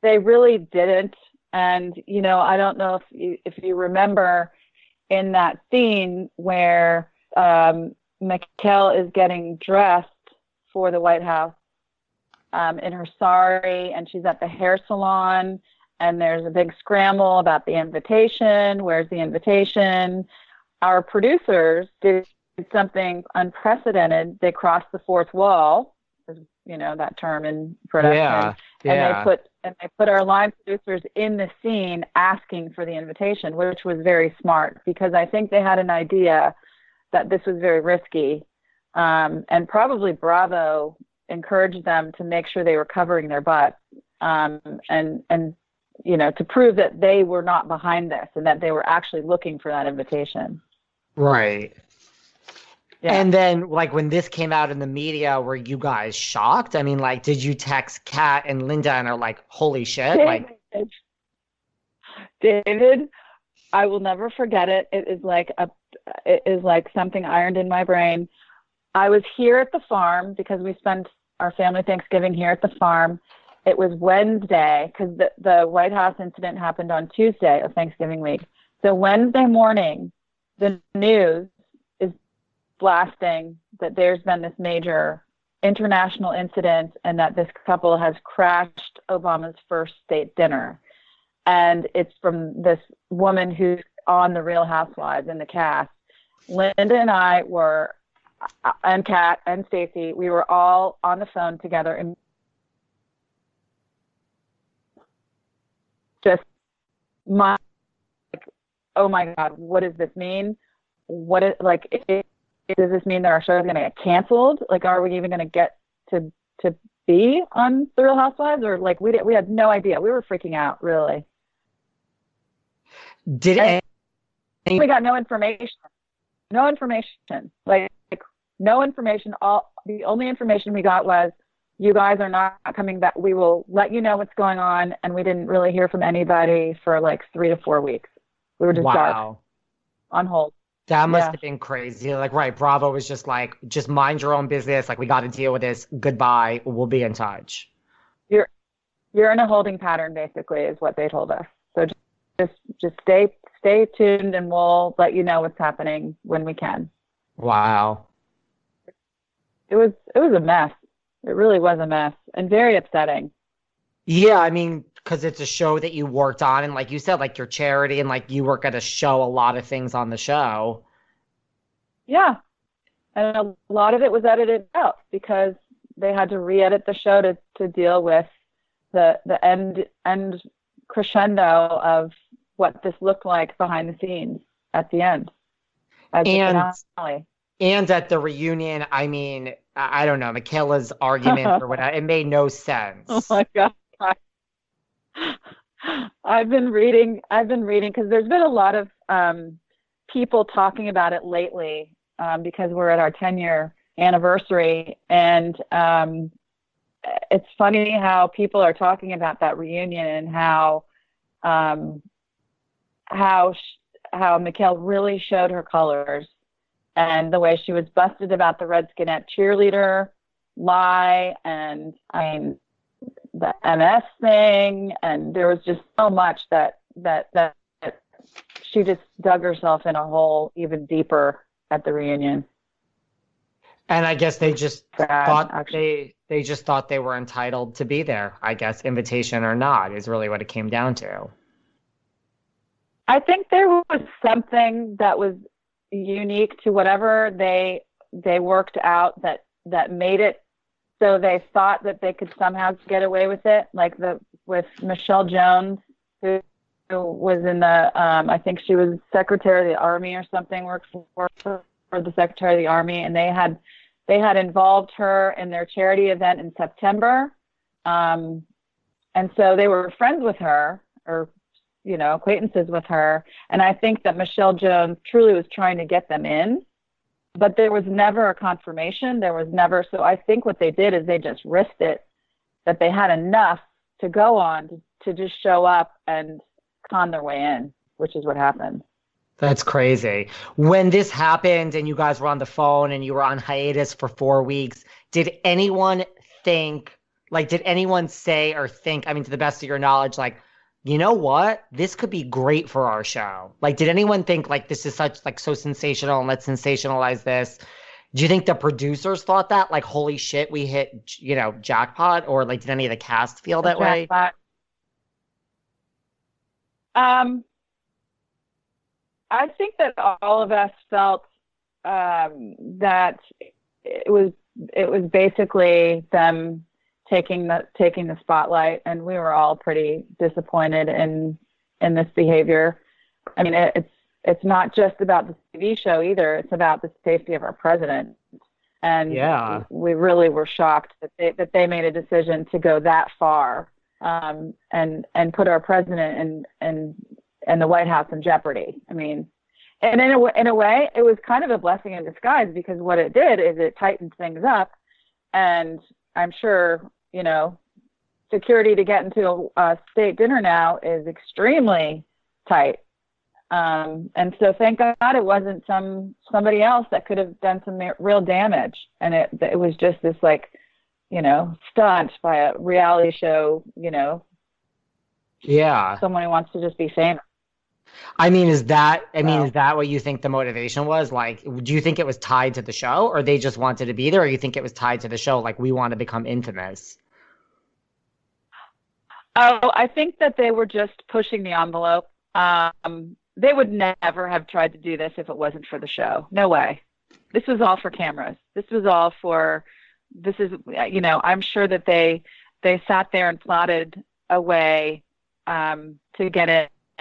they really didn't. And, you know, I don't know if you, if you remember in that scene where um, Michelle is getting dressed for the White House um, in her sari, and she's at the hair salon, and there's a big scramble about the invitation. Where's the invitation? Our producers did something unprecedented. They crossed the fourth wall, you know that term in production, yeah, yeah. and they put and they put our line producers in the scene asking for the invitation, which was very smart because I think they had an idea that this was very risky. Um, and probably Bravo encouraged them to make sure they were covering their butt um, and and you know to prove that they were not behind this and that they were actually looking for that invitation. Right. Yeah. And then, like when this came out in the media, were you guys shocked? I mean, like, did you text Kat and Linda and are like, "Holy shit!" David, like, David, I will never forget it. It is like a, it is like something ironed in my brain. I was here at the farm because we spent our family Thanksgiving here at the farm. It was Wednesday because the, the White House incident happened on Tuesday of Thanksgiving week. So Wednesday morning, the news blasting that there's been this major international incident and that this couple has crashed Obama's first state dinner. And it's from this woman who's on the Real Housewives in the cast. Linda and I were and Kat and Stacy, we were all on the phone together and just my like, oh my god, what does this mean? What is like? It, does this mean that our show is going to get canceled? Like, are we even going to get to to be on The Real Housewives? Or like we did, we had no idea. We were freaking out, really. Did it? we got no information. No information. Like no information. All the only information we got was you guys are not coming back. We will let you know what's going on. And we didn't really hear from anybody for like three to four weeks. We were just wow. dark on hold. That must yeah. have been crazy. Like, right, Bravo was just like, just mind your own business. Like, we got to deal with this. Goodbye. We'll be in touch. You're, you're in a holding pattern, basically, is what they told us. So just, just, just stay, stay tuned, and we'll let you know what's happening when we can. Wow it was it was a mess. It really was a mess and very upsetting. Yeah, I mean, because it's a show that you worked on, and like you said, like your charity, and like you work at a show a lot of things on the show. Yeah, and a lot of it was edited out because they had to re-edit the show to to deal with the the end end crescendo of what this looked like behind the scenes at the end. and and at the reunion, I mean, I don't know, Michaela's argument or whatever, it made no sense. Oh my god. I've been reading I've been reading because there's been a lot of um, people talking about it lately um, because we're at our 10 year anniversary. And um, it's funny how people are talking about that reunion and how um, how how Michaele really showed her colors and the way she was busted about the Redskinette cheerleader lie. And I mean the MS thing and there was just so much that that that she just dug herself in a hole even deeper at the reunion. And I guess they just Sad, thought actually. they they just thought they were entitled to be there. I guess invitation or not is really what it came down to. I think there was something that was unique to whatever they they worked out that that made it so they thought that they could somehow get away with it like the with Michele Jones who was in the um, I think she was secretary of the army or something worked for, for the secretary of the army and they had they had involved her in their charity event in September. Um, and so they were friends with her or you know acquaintances with her. And I think that Michele Jones truly was trying to get them in but there was never a confirmation there was never so I think what they did is they just risked it that they had enough to go on to, to just show up and con their way in, which is what happened. That's crazy. When this happened and you guys were on the phone and you were on hiatus for four weeks, did anyone think, like, did anyone say or think, I mean, to the best of your knowledge, like, you know what? This could be great for our show. Like, did anyone think, like, this is such, like, so sensational and let's sensationalize this? Do you think the producers thought that? Like, holy shit, we hit, you know, jackpot? Or, like, did any of the cast feel that jackpot. way? Um, I think that all of us felt um, that it was it was basically them taking the taking the spotlight, and we were all pretty disappointed in in this behavior. I mean, it, it's it's not just about the TV show either; it's about the safety of our president. And yeah, we really were shocked that they that they made a decision to go that far um, and and put our president and and and the White House in jeopardy. I mean, and in a in a way, it was kind of a blessing in disguise because what it did is it tightened things up, and I'm sure you know security to get into a state dinner now is extremely tight. Um, and so thank God it wasn't some somebody else that could have done some real damage. And it it was just this like you know, stunt by a reality show, you know. Yeah. Someone who wants to just be famous. I mean, is that I mean, is that what you think the motivation was? Like, do you think it was tied to the show or they just wanted to be there, or you think it was tied to the show, like we want to become infamous? Oh, I think that they were just pushing the envelope. Um, they would never have tried to do this if it wasn't for the show. No way. This was all for cameras. This was all for this is you know i'm sure that they they sat there and plotted a way um, to get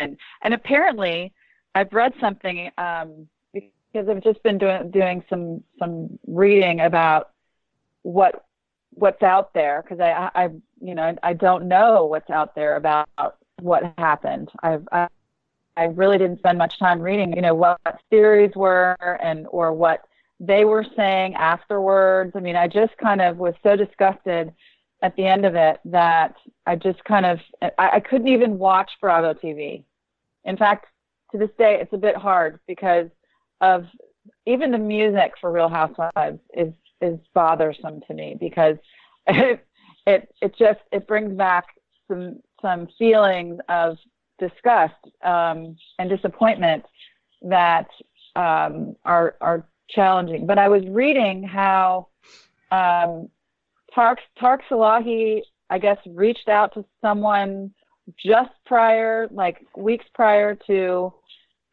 in and apparently i've read something um, because i've just been doing doing some some reading about what what's out there because I, I you know I don't know what's out there about what happened. I've I, I really didn't spend much time reading you know what theories were and or what they were saying afterwards. I mean, I just kind of was so disgusted at the end of it that I just kind of I, I couldn't even watch Bravo TV. In fact, to this day, it's a bit hard because of even the music for Real Housewives is is bothersome to me because it it it just it brings back some some feelings of disgust um, and disappointment that um, are are challenging. But I was reading how um, Tareq Tareq Salahi, I guess, reached out to someone just prior, like weeks prior to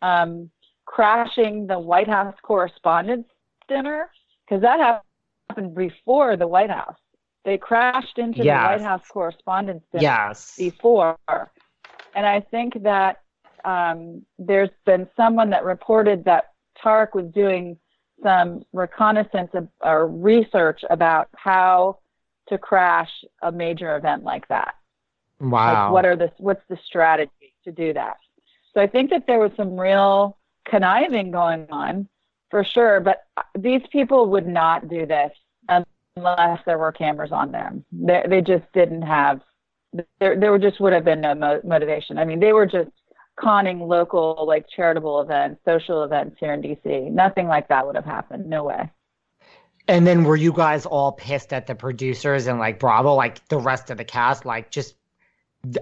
um, crashing the White House Correspondents' Dinner, because that happened before the White House. They crashed into yes. the White House Correspondents' Dinner yes. before, and I think that um, there's been someone that reported that Tareq was doing some reconnaissance or research about how to crash a major event like that. Wow. Like what are the what's the strategy to do that? So I think that there was some real conniving going on for sure, but these people would not do this unless there were cameras on them. They, they just didn't have there there just would have been no mo- motivation. I mean, they were just conning local like charitable events, social events here in DC. Nothing like that would have happened. No way. And then were you guys all pissed at the producers and like Bravo, like the rest of the cast, like just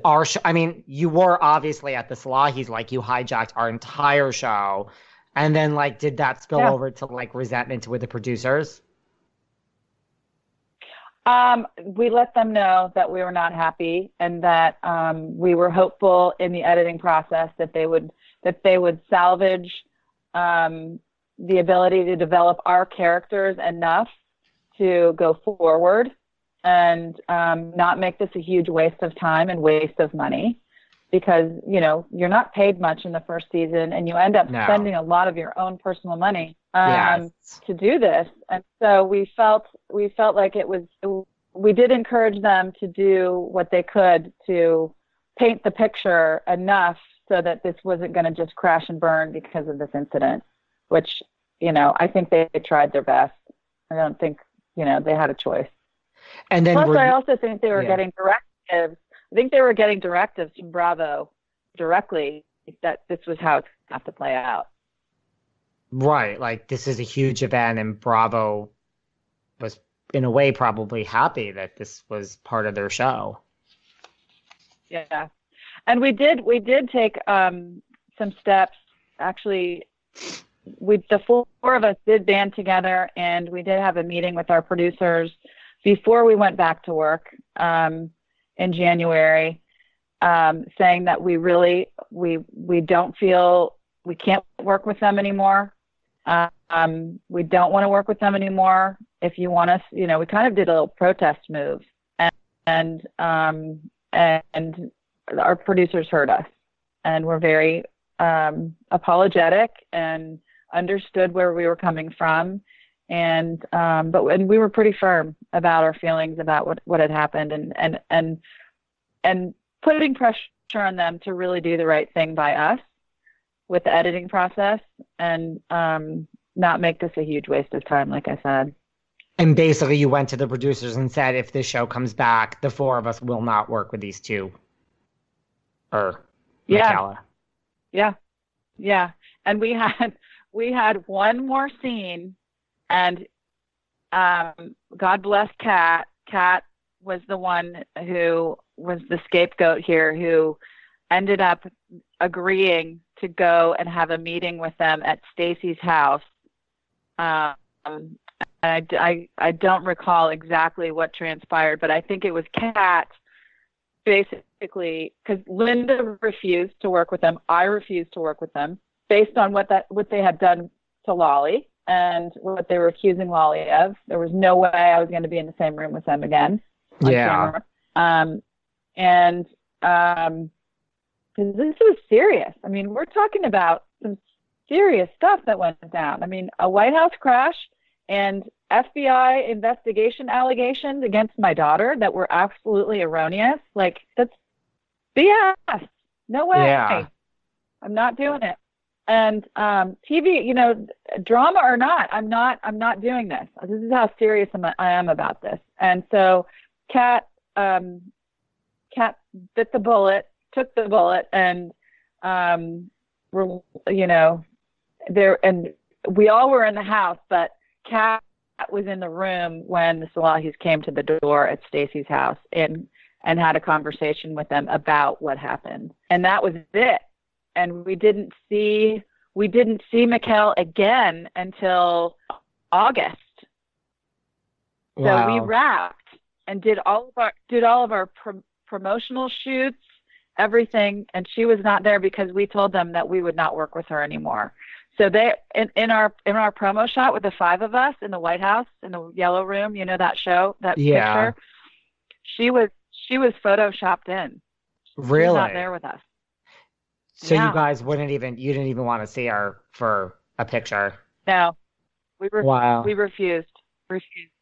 our show? I mean, you were obviously at the Salahis, like you hijacked our entire show. And then like did that spill yeah. over to like resentment with the producers? Um, we let them know that we were not happy and that um, we were hopeful in the editing process that they would that they would salvage um, the ability to develop our characters enough to go forward and um, not make this a huge waste of time and waste of money. because you know you're not paid much in the first season and you end up No. spending a lot of your own personal money um, Yes. to do this and so we felt we felt like it was we did encourage them to do what they could to paint the picture enough so that this wasn't going to just crash and burn because of this incident which you know i think they tried their best i don't think you know they had a choice And then Plus, I also think they were Yeah. getting directives. I think they were getting directives from Bravo directly that this was how it's going to have to play out. right, like this is a huge event, and Bravo was in a way probably happy that this was part of their show. Yeah, and we did we did take um, some steps. Actually, we the four of us did band together, and we did have a meeting with our producers before we went back to work um, in January, um, saying that we really we we don't feel we can't work with them anymore. Um, we don't want to work with them anymore. If you want us, you know, we kind of did a little protest move, and and um, and our producers heard us, and were very um, apologetic and understood where we were coming from, and um, but and we were pretty firm about our feelings about what what had happened, and and and and putting pressure on them to really do the right thing by us with the editing process and um, not make this a huge waste of time, like I said. And basically, you went to the producers and said, if this show comes back, the four of us will not work with these two. Or Yeah. Michaela. Yeah, yeah. And we had we had one more scene, and um, God bless Kat. Kat was the one who was the scapegoat here, who ended up agreeing to go and have a meeting with them at Stacy's house. Um, I, I, I don't recall exactly what transpired, but I think it was Kat basically because Linda refused to work with them. I refused to work with them based on what that what they had done to Lolly and what they were accusing Lolly of. There was no way I was going to be in the same room with them again. Yeah. Um, and um, 'cause this was serious. I mean, we're talking about some serious stuff that went down. I mean, a White House crash and FBI investigation allegations against my daughter that were absolutely erroneous. Like that's BS. No way. Yeah. I'm not doing it. And um, TV, you know, drama or not, I'm not. I'm not doing this. This is how serious I'm, I am about this. And so, Kat, um, Kat bit the bullet, took the bullet, and um, you know, there. And we all were in the house, but Kat was in the room when the Salahis came to the door at Stacy's house and and had a conversation with them about what happened. And that was it. And we didn't see we didn't see Michaele again until August. Wow. So we wrapped and did all of our did all of our prom- promotional shoots, everything, and she was not there because we told them that we would not work with her anymore. So they in, in our in our promo shot with the five of us in the White House in the yellow room, you know that show, that Yeah. picture. She was she was photoshopped in. She was Really? not there with us. So Yeah. you guys wouldn't even you didn't even want to see her for a picture. No, we were Wow. we refused refused.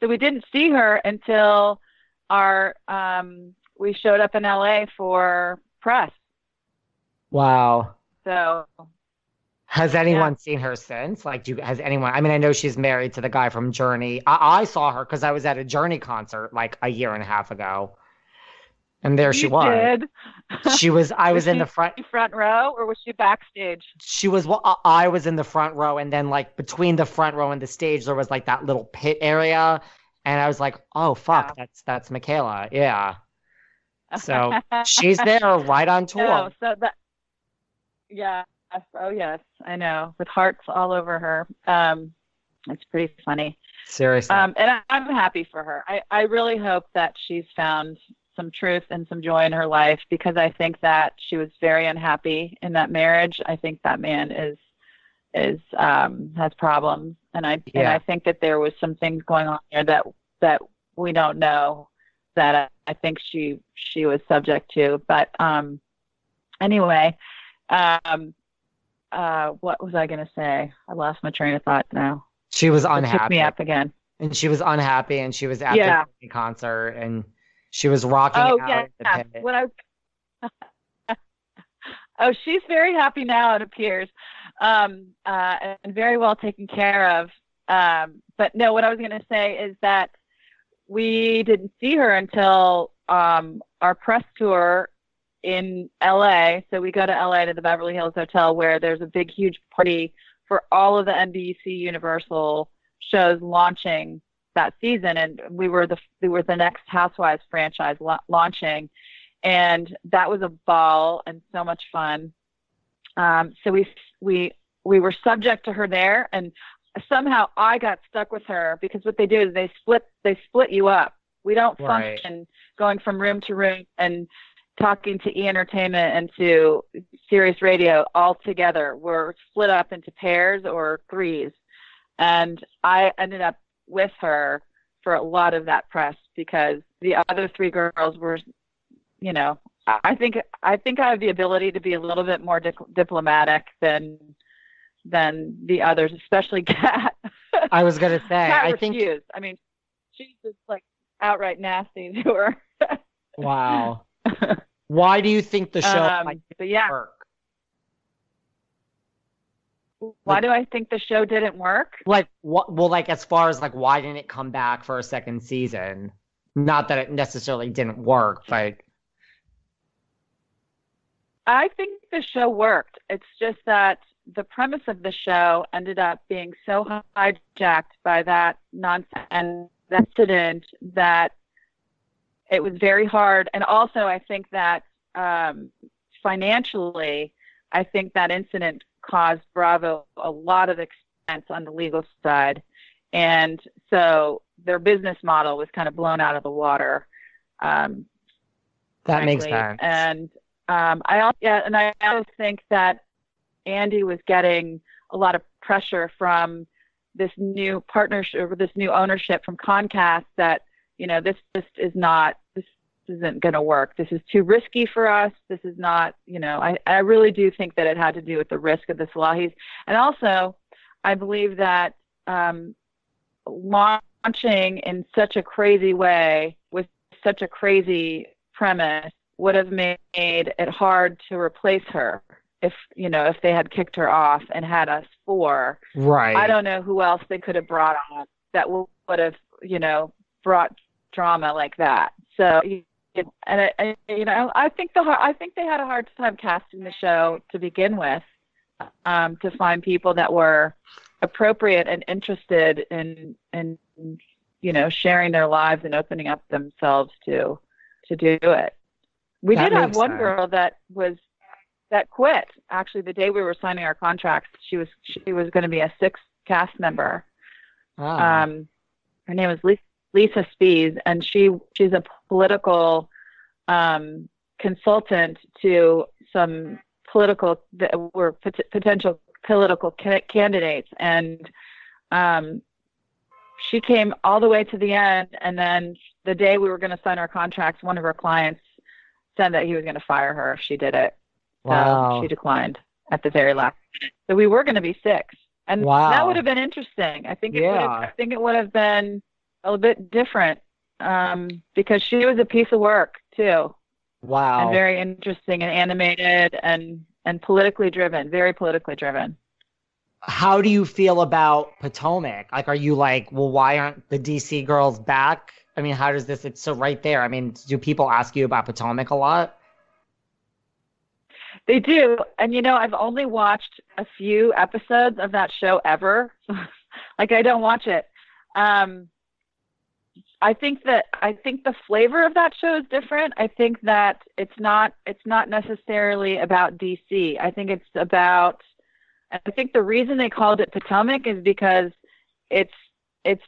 So we didn't see her until our um, we showed up in LA for press. Wow. So Has anyone seen her since? Like, do you, has anyone? I mean, I know she's married to the guy from Journey. I, I saw her because I was at a Journey concert like a year and a half ago, and there she you was. did. She was. I was in the front. front row, or was she backstage? She was. Well, I- was in the front row, and then like between the front row and the stage, there was like that little pit area, and I was like, oh fuck, that's that's Michaela. Yeah. So she's there, right on tour. No, so that. Yeah. Oh yes, I know. With hearts all over her. Um, it's pretty funny. Seriously. Um, and I, I'm happy for her. I, I really hope that she's found some truth and some joy in her life because I think that she was very unhappy in that marriage. I think that man is is um, has problems, and I and I think that there was some things going on there that that we don't know that I, I think she she was subject to. But um, anyway, um, uh, what was I going to say? I lost my train of thought now. She was unhappy. It took me up again. and she was unhappy and she was at Yeah. the concert and she was rocking Oh out yeah, the yeah. pit. When I oh, she's very happy now. It appears, um, uh, and very well taken care of. Um, but no, what I was going to say is that we didn't see her until um, our press tour in LA. So we go to LA to the Beverly Hills Hotel where there's a big, huge party for all of the NBC Universal shows launching that season, and we were the we were the next Housewives franchise la- launching, and that was a ball and so much fun. Um, so we we we were subject to her there, and somehow I got stuck with her because what they do is they split they split you up. We don't Right. function going from room to room and talking to E Entertainment and to Sirius Radio all together. We're split up into pairs or threes, and I ended up with her for a lot of that press because the other three girls were, you know, I think I think I have the ability to be a little bit more di- diplomatic than than the others, especially Kat. I was gonna say, Kat I think refused. I mean, she's just like outright nasty to her. wow. Why do you think the show Um, yeah, work? Why do I think the show didn't work? Like what well like as far as like why didn't it come back for a second season? Not that it necessarily didn't work, but I think the show worked. It's just that the premise of the show ended up being so hijacked by that nonsense and that incident that it was very hard. And also, I think that um, financially, I think that incident caused Bravo a lot of expense on the legal side. And so their business model was kind of blown out of the water. Um, that makes sense. And um, I also, yeah, and I also think that Andy was getting a lot of pressure from this new partnership, or this new ownership from Comcast that you know this just is not isn't going to work. This is too risky for us. This is not, you know, I, I really do think that it had to do with the risk of the Salahis. And also, I believe that um, launching in such a crazy way with such a crazy premise would have made it hard to replace her if you know if they had kicked her off and had us four right. i don't know who else they could have brought on that would have you know brought drama like that so you- and I, I, you know i think the har- i think they had a hard time casting the show to begin with um to find people that were appropriate and interested in in you know sharing their lives and opening up themselves to to do it we That did have one sense. girl that was that quit actually the day we were signing our contracts she was she was going to be a sixth cast member Ah. um her name is lisa, lisa Spies, and she she's a political um consultant to some political that were pot- potential political ca- candidates and um she came all the way to the end and then the day we were going to sign our contracts one of her clients said that he was going to fire her if she did it wow. so she declined at the very last. So we were going to be six, and Wow. that would have been interesting. I think it would have, Yeah. I think it would have been a little bit different um, because she was a piece of work too, wow. and very interesting and animated and and politically driven, very politically driven. How do you feel about Potomac? Like, are you like, well, why aren't the DC girls back? I mean, how does this? It's so right there. I mean, do people ask you about Potomac a lot? They do, and you know, I've only watched a few episodes of that show ever. like I don't watch it. Um, I think that I think the flavor of that show is different. I think that it's not it's not necessarily about DC. I think it's about I think the reason they called it Potomac is because it's it's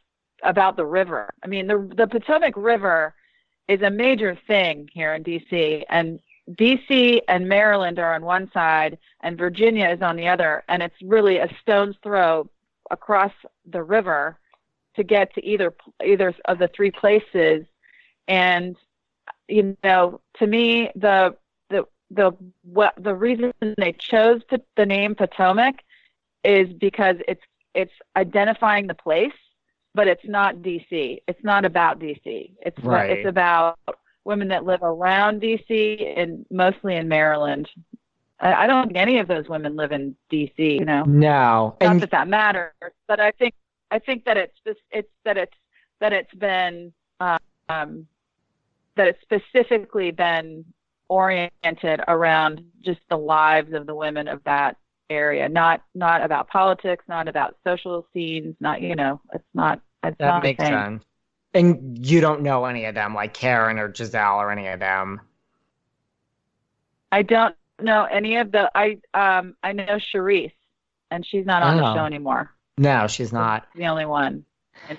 about the river. I mean, the the Potomac River is a major thing here in DC and DC and Maryland are on one side and Virginia is on the other and it's really a stone's throw across the river to get to either either of the three places and you know to me the the the what the reason they chose the name Potomac is because it's it's identifying the place, but it's not DC. It's not about DC. It's right. it's about women that live around DC and mostly in Maryland. I, I don't think any of those women live in DC. You know, no, not and... that that matters, but I think I think that it's it's that it's that it's been um, that it's specifically been oriented around just the lives of the women of that area, not not about politics, not about social scenes, not you know, it's not. It's that not makes sense. And you don't know any of them, like Karen or Gizelle or any of them. I don't know any of the. I um I know Charrisse, and she's not on oh. the show anymore. No, she's not. The only one. And,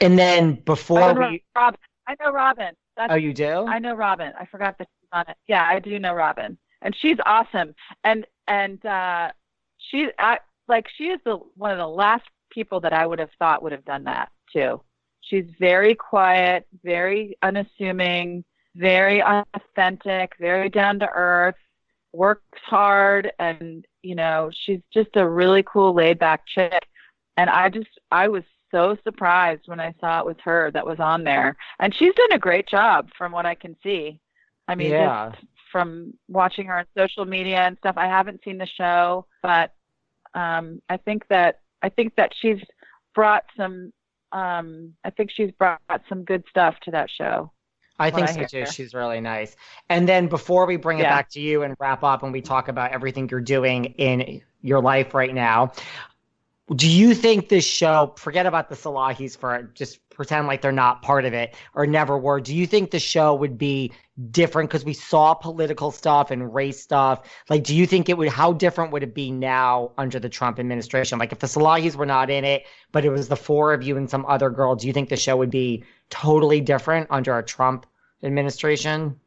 and then before I we, Robin. I know Robin. That's, oh, you do? I know Robin. I forgot that she's on it. Yeah, I do know Robin, and she's awesome. And and uh, she, I, like, she is the one of the last people that I would have thought would have done that too. She's very quiet, very unassuming, very authentic, very down to earth, works hard, and you know, she's just a really cool, laid back chick. And I just, I was so surprised when I saw it was her that was on there. And she's done a great job from what I can see. I mean, yeah. from watching her on social media and stuff. I haven't seen the show, but um, I think that I think that she's brought some. Um, I think she's brought some good stuff to that show. I think so too. She's really nice. And then before we bring it back to you and wrap up and we talk about everything you're doing in your life right now, do you think this show, forget about the Salahis for just pretend like they're not part of it or never were. Do you think the show would be different because we saw political stuff and race stuff? Like, do you think it would, how different would it be now under the Trump administration? Like, if the Salahis were not in it, but it was the four of you and some other girl, do you think the show would be totally different under a Trump administration?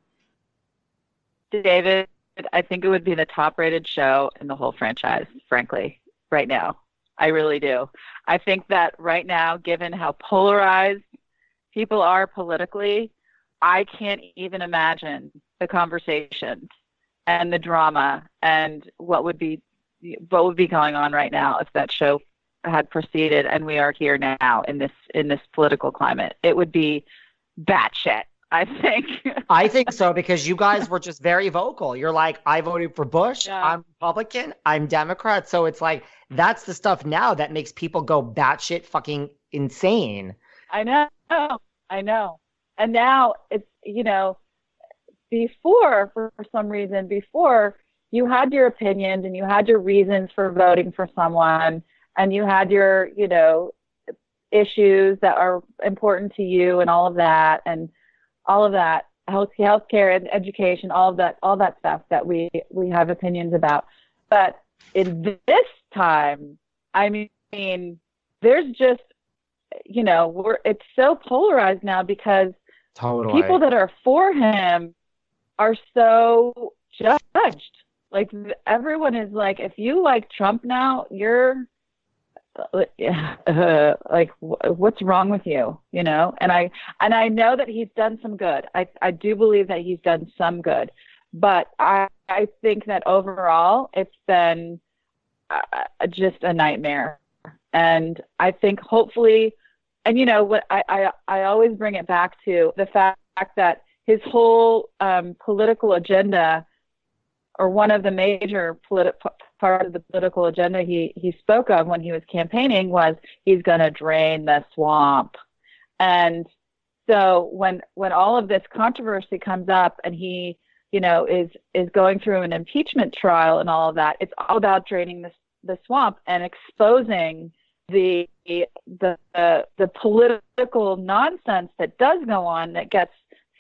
David, I think it would be the top rated show in the whole franchise, frankly, right now. I really do. I think that right now, given how polarized people are politically, I can't even imagine the conversations and the drama and what would be what would be going on right now if that show had proceeded and we are here now in this in this political climate. It would be batshit. I think. I think so because you guys were just very vocal. You're like, I voted for Bush. Yeah. I'm Republican. I'm Democrat. So it's like that's the stuff now that makes people go batshit fucking insane. I know. I know. And now it's you know, before for, for some reason before you had your opinions and you had your reasons for voting for someone and you had your you know issues that are important to you and all of that and all of that, health healthcare and education, all of that, all that stuff that we we have opinions about. But in this time, I mean, there's just you know, we're it's so polarized now because totally. people that are for him are so judged. Like everyone is like, if you like Trump now, you're uh, like what's wrong with you you know? And i and i know that he's done some good. I i do believe that he's done some good. But i i think that overall it's been uh, just a nightmare. And i think hopefully and you know what i i, I always bring it back to the fact that his whole um, political agenda or one of the major political part of the political agenda he, he spoke of when he was campaigning was he's going to drain the swamp. And so when when all of this controversy comes up and he you know is is going through an impeachment trial and all of that, it's all about draining the the swamp and exposing the the the, the political nonsense that does go on that gets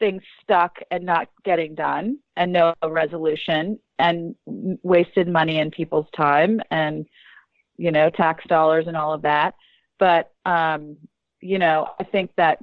things stuck and not getting done and no resolution and wasted money and people's time and you know tax dollars and all of that. But um you know i think that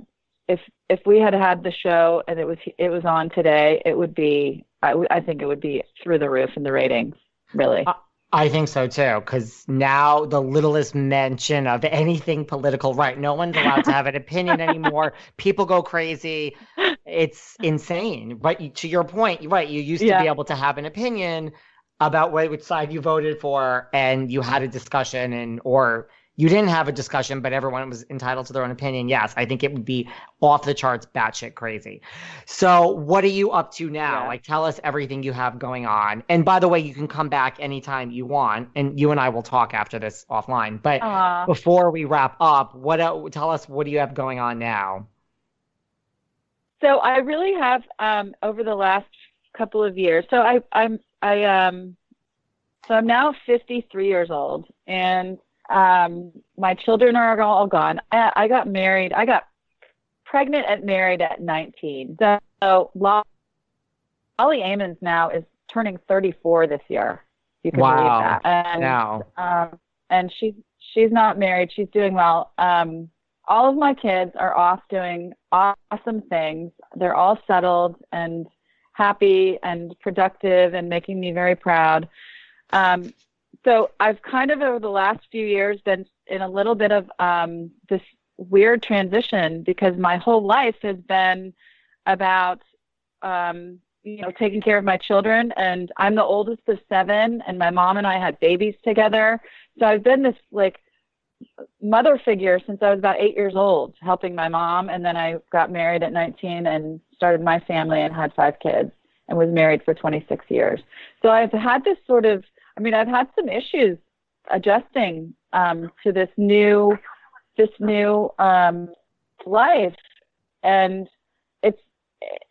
if if we had had the show and it was it was on today it would be i, I think it would be through the roof in the ratings really I think so too, because now the littlest mention of anything political, right? No one's allowed to have an opinion anymore. People go crazy. It's insane. But to your point, right? You used yeah. to be able to have an opinion about which side you voted for, and you had a discussion, and or you didn't have a discussion, but everyone was entitled to their own opinion. Yes, I think it would be off the charts, batshit crazy. So, what are you up to now? Yeah. Like, tell us everything you have going on. And by the way, you can come back anytime you want, and you and I will talk after this offline. But Aww. before we wrap up, what tell us what do you have going on now? So, I really have um, over the last couple of years. So, I I'm I um so I'm now 53 years old, and um, my children are all gone. I, I got married. I got pregnant and married at 19. So, Lolly Amons now is turning 34 this year. You can wow. believe that. And, now. Um, and she's she's not married. She's doing well. Um, all of my kids are off doing awesome things. They're all settled and happy and productive and making me very proud. Um, so I've kind of over the last few years been in a little bit of um, this weird transition because my whole life has been about um, you know taking care of my children. And I'm the oldest of seven and my mom and I had babies together. So I've been this like mother figure since I was about eight years old helping my mom. And then I got married at 19 and started my family and had five kids and was married for 26 years. So I've had this sort of I mean, I've had some issues adjusting um, to this new this new um, life, and it's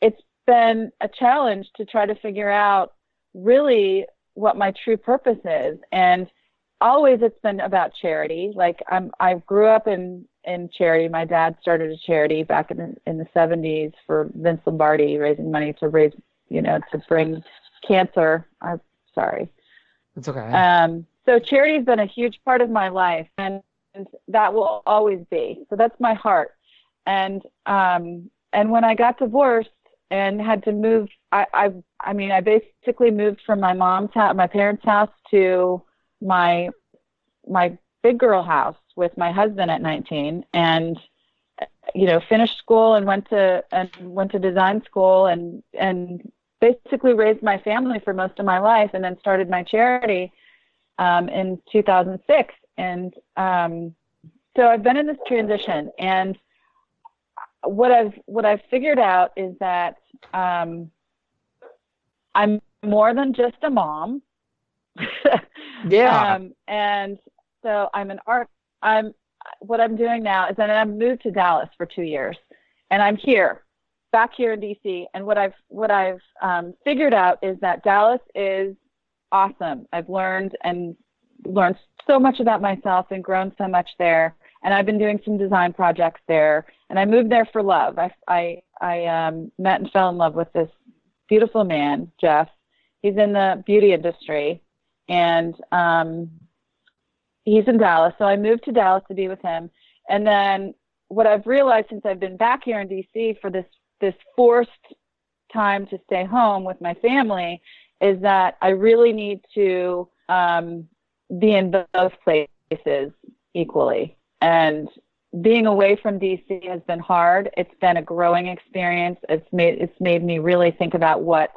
it's been a challenge to try to figure out really what my true purpose is. And always, it's been about charity. Like I'm, I grew up in in charity. My dad started a charity back in the, in the 70s for Vince Lombardi, raising money to raise, you know, to bring cancer. I'm sorry, it's okay. Um, so charity's been a huge part of my life, and, and that will always be. So that's my heart. And um, and when I got divorced and had to move, I I, I mean, I basically moved from my mom's house, my parents' house, to my my big girl house with my husband at 19, and you know finished school and went to and went to design school and and basically raised my family for most of my life and then started my charity um, in 2006. And um, so I've been in this transition. And what I've what I've figured out is that um, I'm more than just a mom. yeah. Um, and so I'm an art. I'm what I'm doing now is that I've moved to Dallas for two years, and I'm here back here in DC, and what I've what I've um, figured out is that Dallas is awesome. I've learned and learned so much about myself and grown so much there. And I've been doing some design projects there. And I moved there for love. I I I um, met and fell in love with this beautiful man, Jeff. He's in the beauty industry, and um, he's in Dallas. So I moved to Dallas to be with him. And then what I've realized since I've been back here in DC for this this forced time to stay home with my family is that I really need to um, be in both places equally. And being away from DC has been hard. It's been a growing experience. It's made it's made me really think about what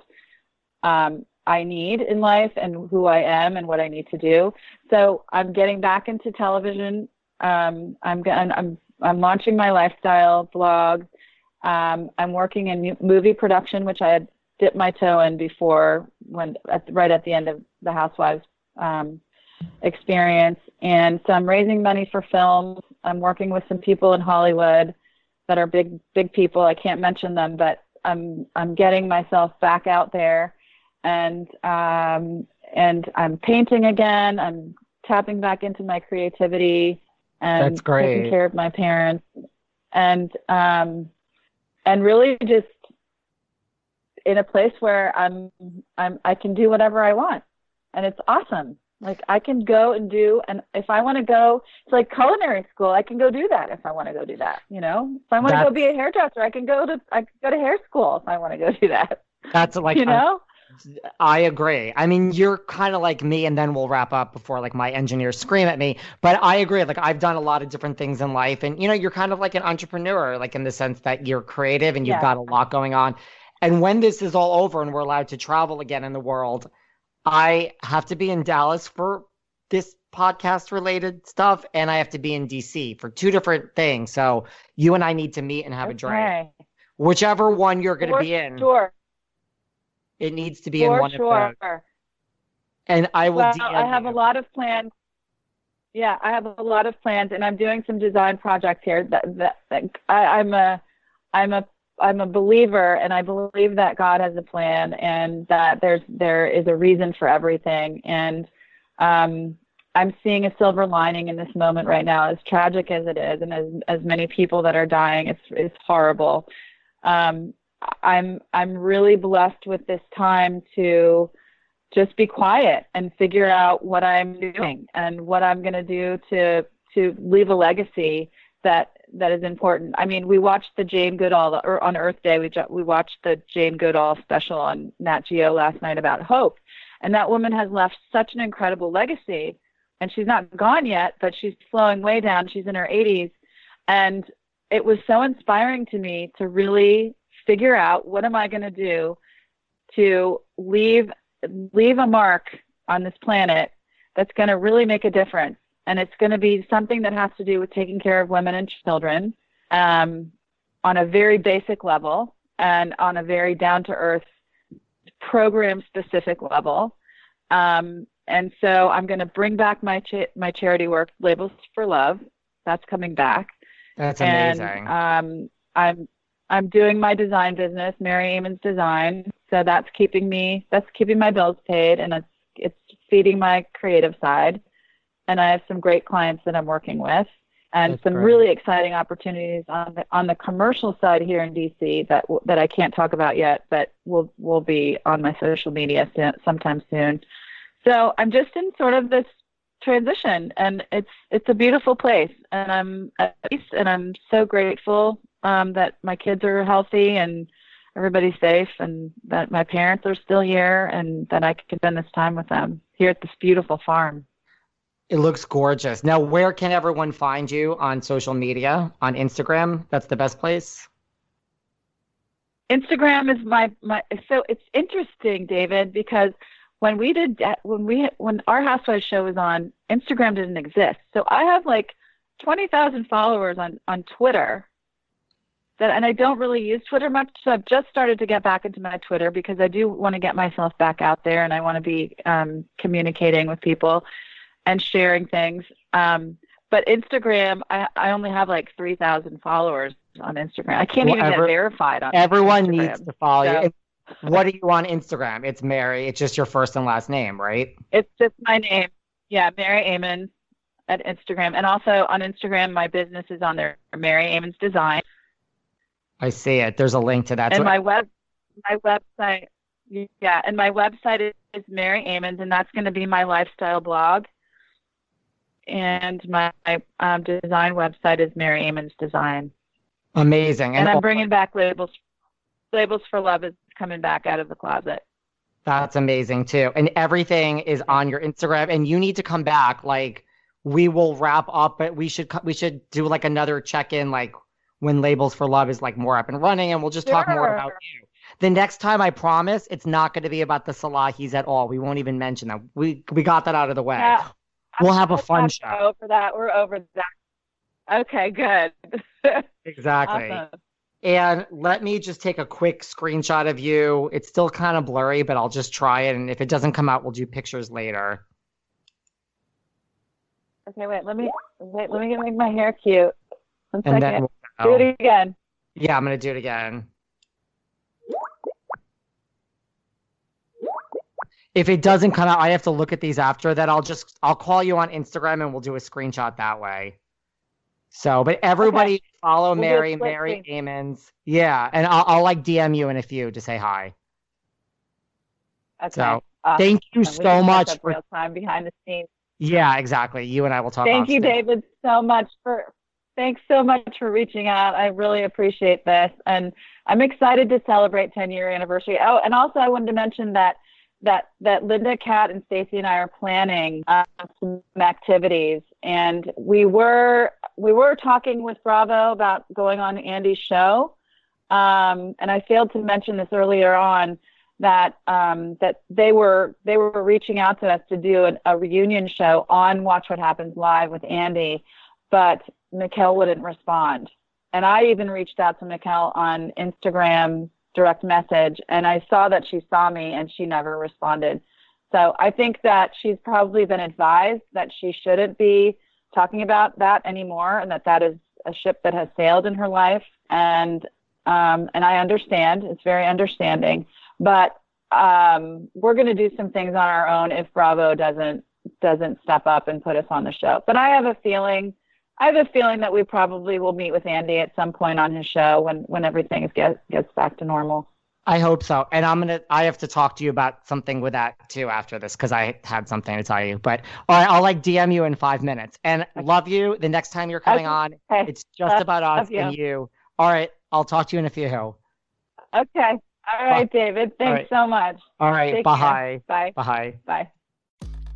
um, I need in life and who I am and what I need to do. So I'm getting back into television. Um, I'm I'm I'm launching my lifestyle blog. Um, I'm working in movie production, which I had dipped my toe in before when at, right at the end of the Housewives um, experience. And so I'm raising money for films. I'm working with some people in Hollywood that are big big people. I can't mention them, but I'm I'm getting myself back out there, and um, and I'm painting again. I'm tapping back into my creativity and That's great. taking care of my parents. And um, and really just in a place where I'm I'm I can do whatever I want. And it's awesome. Like I can go and do and if I want to go to like culinary school, I can go do that if I want to go do that, you know? If I want to go be a hairdresser, I can go to I can go to hair school if I want to go do that. That's like you know? I agree. I mean, you're kind of like me, and then we'll wrap up before like my engineers scream at me. But I agree. Like I've done a lot of different things in life, and you know, you're kind of like an entrepreneur, like in the sense that you're creative and you've Yeah. got a lot going on. And when this is all over and we're allowed to travel again in the world, I have to be in Dallas for this podcast related stuff, and I have to be in DC for two different things. So you and I need to meet and have a drink. Whichever one you're going to be in, Sure. It needs to be in For one of sure. those. And I will Well, DM I have you. a lot of plans. Yeah, I have a lot of plans, and I'm doing some design projects here. That, that, that I, I'm a, I'm a, I'm a believer, and I believe that God has a plan, and that there's there is a reason for everything. And um, I'm seeing a silver lining in this moment right now, as tragic as it is, and as as many people that are dying. It's it's horrible. Um, I'm I'm really blessed with this time to just be quiet and figure out what I'm doing and what I'm going to do to to leave a legacy that that is important. I mean, we watched the Jane Goodall or on Earth Day. We ju- we watched the Jane Goodall special on Nat Geo last night about hope, and that woman has left such an incredible legacy. And she's not gone yet, but she's slowing way down. She's in her 80s, and it was so inspiring to me to really figure out what am I going to do to leave leave a mark on this planet that's going to really make a difference. And it's going to be something that has to do with taking care of women and children um, on a very basic level and on a very down to earth, program specific level. Um, and so I'm going to bring back my cha- my charity work, Labels for Love. That's coming back That's and amazing. um, I'm I'm doing my design business, Mary Amons Design. So that's keeping me that's keeping my bills paid, and it's it's feeding my creative side. And I have some great clients that I'm working with, and That's some great. really exciting opportunities on the on the commercial side here in DC that that I can't talk about yet, but will will be on my social media soon, sometime soon. So I'm just in sort of this transition and it's it's a beautiful place and i'm at peace and i'm so grateful um that my kids are healthy and everybody's safe and that my parents are still here and that i can spend this time with them here at this beautiful farm It looks gorgeous. Now, where can everyone find you on social media? On Instagram? That's the best place. Instagram is my my so it's interesting, David, because when we did when we when our housewives show was on, Instagram didn't exist. So I have like twenty thousand followers on on Twitter. That and I don't really use Twitter much, so I've just started to get back into my Twitter because I do want to get myself back out there and I want to be um, communicating with people and sharing things. Um, but Instagram, I, I only have like three thousand followers on Instagram. I can't Well, even ever- get verified on Everyone Instagram. needs to follow So- you. What are you on Instagram? It's Mary. It's just your first and last name, right? It's just my name. Yeah, Mary Amon at Instagram. And also on Instagram, my business is on there, Mary Amons Design. I see it. There's a link to that. and So- my web, my website, yeah, and my website is, is Mary Amons, and that's going to be my lifestyle blog. And my um, design website is Mary Amons Design. amazing. And, I'm bringing back labels. Labels for Love is coming back out of the closet. That's amazing too. And everything is on your Instagram and you need to come back. Like we will wrap up, but we should we should do like another check-in like when Labels for Love is like more up and running and we'll just talk more about you. The next time I promise it's not going to be about the Salahis at all. We won't even mention them. We we got that out of the way. Yeah. We'll have a fun show. Over that, we're over that. Okay, good. Exactly. awesome. And let me just take a quick screenshot of you. It's still kind of blurry, but I'll just try it. And if it doesn't come out, we'll do pictures later. Okay, wait. Let me wait. Let me get make my hair cute. One And second. Do it oh. again. Yeah, I'm gonna do it again. If it doesn't come out, I have to look at these after that. I'll just I'll call you on Instagram and we'll do a screenshot that way. So, but everybody follow We'll Mary, Mary screen. Amons. Yeah, and I'll I'll like DM you in a few to say hi. Okay. So, awesome. Thank you so much for real time behind the scenes. Yeah, exactly. You and I will talk. Thank you, stage. David, so much for Thanks so much for reaching out. I really appreciate this. And I'm excited to celebrate 10 year anniversary. Oh, and also I wanted to mention that that that Lynda, Kat, and Stacie and I are planning uh, some activities, and we were we were talking with Bravo about going on Andy's show, um, and I failed to mention this earlier on that um, that they were they were reaching out to us to do an, a reunion show on Watch What Happens Live with Andy, but Michaele wouldn't respond. And I even reached out to Michaele on Instagram direct message, and I saw that she saw me and she never responded. So I think that she's probably been advised that she shouldn't be talking about that anymore, and that that is a ship that has sailed in her life. And um, and I understand; it's very understanding. But um, we're going to do some things on our own if Bravo doesn't doesn't step up and put us on the show. But I have a feeling I have a feeling that we probably will meet with Andy at some point on his show when when everything gets gets back to normal. I hope so. And I'm gonna I have to talk to you about something with that too after this because I had something to tell you. But all right, I'll like DM you in five minutes. And love you. The next time you're coming okay. on, it's just uh, about us you. and you. All right, I'll talk to you in a few. Okay. All right, bye. David. Thanks right. so much. All right. Bye. Bye. Bye. Bye.